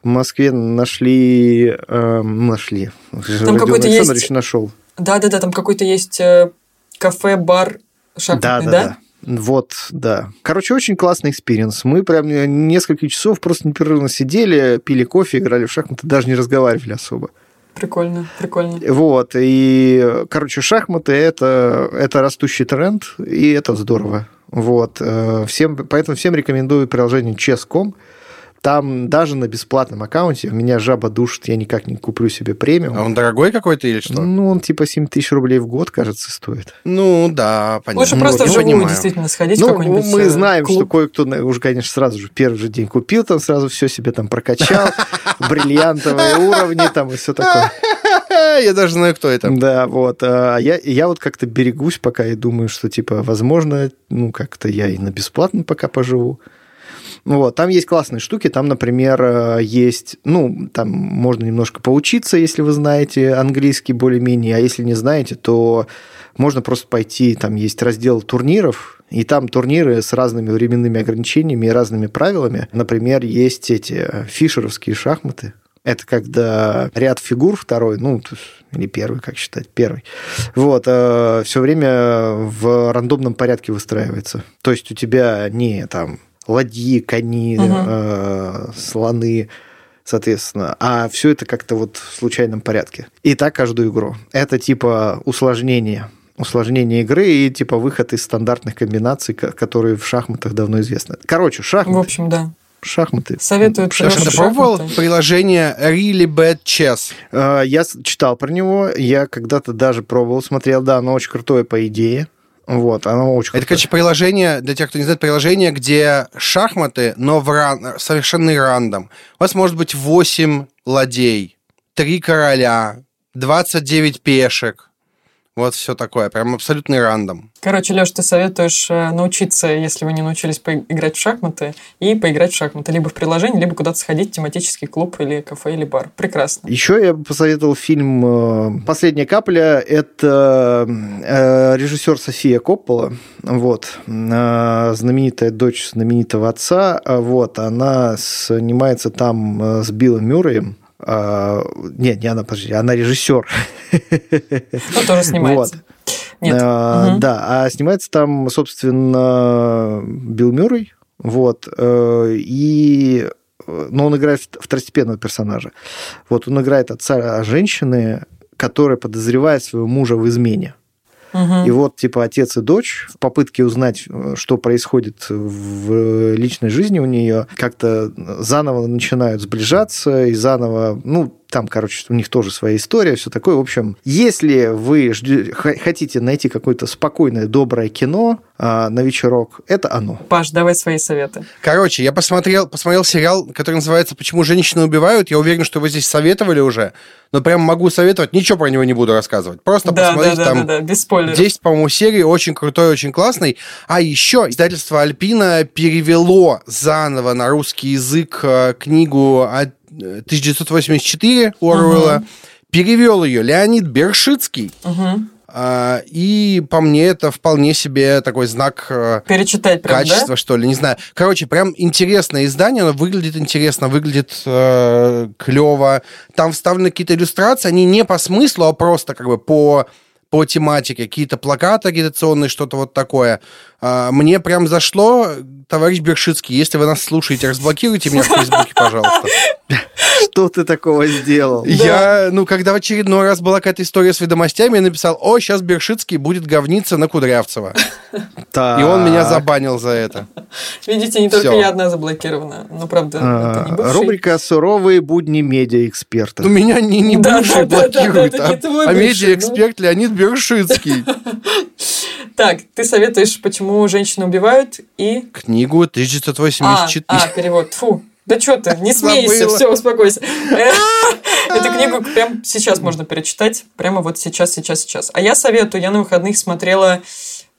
Москве, нашли... э, нашли. Родион какой-то Александрович есть- нашел. Да-да-да, там какой-то есть э, кафе, бар шахматный, Да, да? да, да. Вот, да. Короче, очень классный experience. Мы прям несколько часов просто непрерывно сидели, пили кофе, играли в шахматы, даже не разговаривали особо. Прикольно, прикольно. Вот, и, короче, шахматы это, это растущий тренд, и это здорово. Вот, э, всем, поэтому всем рекомендую приложение Chess.com. Там даже на бесплатном аккаунте меня жаба душит, я никак не куплю себе премиум. А он дорогой какой-то или что? Ну, он типа 7 тысяч рублей в год, кажется, стоит. Ну, да, понятно. Лучше просто Ну, вживую понимаю. действительно сходить в Ну, какой-нибудь мы э, знаем, клуб. что кое-кто на- уже, конечно, сразу же первый же день купил, там сразу все себе там прокачал, бриллиантовые уровни там и все такое. Я даже знаю, кто это. Да, вот. А я, я вот как-то берегусь пока и думаю, что, типа, возможно, ну, как-то я и на бесплатно пока поживу. Вот, там есть классные штуки, там, например, э, есть, ну, там можно немножко поучиться, если вы знаете английский более-менее, а если не знаете, то можно просто пойти, там есть раздел турниров, и там турниры с разными временными ограничениями и разными правилами. Например, есть эти э, фишеровские шахматы, это когда ряд фигур второй, ну, или первый, как считать, первый, вот, э, все время в рандомном порядке выстраивается. То есть у тебя не там ладьи, кони, угу. э, слоны, соответственно. А все это как-то вот в случайном порядке. И так каждую игру. Это типа усложнение усложнение игры и типа выход из стандартных комбинаций, которые в шахматах давно известны. Короче, шахматы. В общем, да. Шахматы. Советую Шахматы. Ты пробовал приложение Really Bad Chess? Э, я читал про него, я когда-то даже пробовал, смотрел, да, оно очень крутое по идее. Вот, оно очень Это, короче, приложение, для тех, кто не знает, приложение, где шахматы, но в ран... совершенный рандом. У вас может быть 8 ладей, 3 короля, 29 пешек, вот все такое, прям абсолютный рандом. Короче, Леш, ты советуешь э, научиться, если вы не научились поиграть в шахматы, и поиграть в шахматы либо в приложении, либо куда-то сходить в тематический клуб или кафе или бар. Прекрасно. Еще я бы посоветовал фильм э, «Последняя капля». Это э, режиссер София Коппола, вот, знаменитая дочь знаменитого отца, вот, она снимается там с Биллом Мюрреем, нет, не она, подожди, она режиссер. Ну, тоже снимается. Вот. Нет. А, угу. Да, а снимается там, собственно, Билл Мюррей, вот, э, и но он играет второстепенного персонажа. Вот он играет отца женщины, которая подозревает своего мужа в измене. И вот, типа, отец и дочь в попытке узнать, э, что происходит в личной жизни у нее, как-то заново начинают сближаться и заново, ну, там, короче, у них тоже своя история, все такое. В общем, если вы ждете, хотите найти какое-то спокойное, доброе кино а, на вечерок, это оно. Паш, давай свои советы. Короче, я посмотрел, посмотрел сериал, который называется «Почему женщины убивают». Я уверен, что вы здесь советовали уже, но прям могу советовать. Ничего про него не буду рассказывать. Просто да, посмотрите да, да, там да, да, без спойлеров. 10, по-моему, серий. Очень крутой, очень классный. А еще издательство «Альпина» перевело заново на русский язык э, книгу 1984 Оруэлла. Угу. Перевел ее Леонид Бершицкий. Угу. И по мне это вполне себе такой знак э, Перечитать прям, качества, да? что ли, не знаю. Короче, прям интересное издание, оно выглядит интересно, выглядит э, клево. Там вставлены какие-то иллюстрации, они не по смыслу, а просто как бы по по тематике, какие-то плакаты агитационные, что-то вот такое. А, мне прям зашло, товарищ Бершицкий, если вы нас слушаете, разблокируйте меня в Фейсбуке, пожалуйста. Что ты такого сделал? Я, ну, когда в очередной раз была какая-то история с ведомостями, я написал, о, сейчас Бершицкий будет говниться на Кудрявцева. И он меня забанил за это. Видите, не только я одна заблокирована. Ну, правда, а, Рубрика «Суровые будни медиа-эксперта». Ну, меня не, не бывший блокирует, а, а медиа-эксперт Леонид Бершицкий. Так, ты советуешь, почему женщины убивают и... Книгу 1984. А, а перевод. Фу, да что ты, не смейся, все, успокойся. Эту книгу прямо сейчас можно перечитать. Прямо вот сейчас, сейчас, сейчас. А я советую, я на выходных смотрела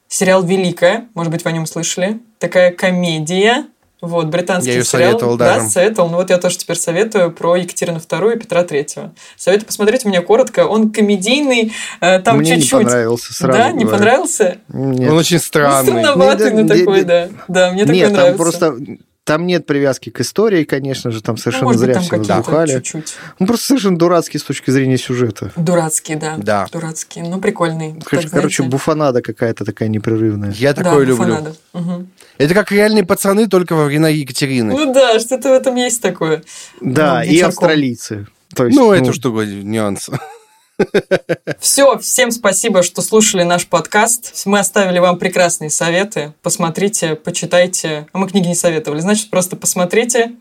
сериал «Великая». Может быть, вы о нем слышали. Такая комедия вот, британский я ее сериал. советовал, да. Да, советовал. Ну вот я тоже теперь советую про Екатерину II и Петра III. Советую посмотреть у меня коротко. Он комедийный, э, там Мне чуть-чуть... не понравился, сразу Да, не говорю. понравился? Нет. Он очень странный. Он странноватый, но такой, да. Да, мне такой Нет, нравится. там просто там нет привязки к истории, конечно же, там совершенно ну, зря все там возбухали. Чуть-чуть. Он просто совершенно дурацкий с точки зрения сюжета. Дурацкий, да. Да. Дурацкий, но прикольный. Короче, так, короче буфанада какая-то такая непрерывная. Я такое да, люблю. буфанада. Угу. Это как реальные пацаны, только во времена Екатерины. Ну да, что-то в этом есть такое. Да, ну, и австралийцы. То есть, ну, ну, это что нюанс. Все, всем спасибо, что слушали наш подкаст. Мы оставили вам прекрасные советы. Посмотрите, почитайте. А мы книги не советовали. Значит, просто посмотрите.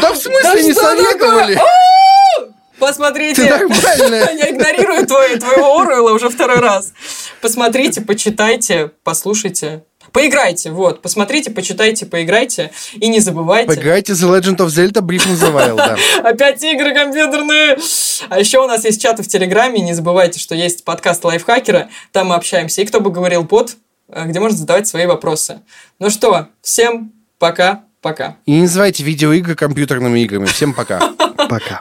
Да в смысле не советовали? Посмотрите. Ты нормальная. Я игнорирую твоего Оруэлла уже второй раз. Посмотрите, почитайте, послушайте. Поиграйте, вот, посмотрите, почитайте, поиграйте и не забывайте. Поиграйте The Legend of Zelda Breath of the Wild, да. Опять игры компьютерные. А еще у нас есть чаты в Телеграме, не забывайте, что есть подкаст Лайфхакера, там мы общаемся. И кто бы говорил под, где можно задавать свои вопросы. Ну что, всем Пока. Пока. И не называйте видеоигры компьютерными играми. Всем пока. Пока.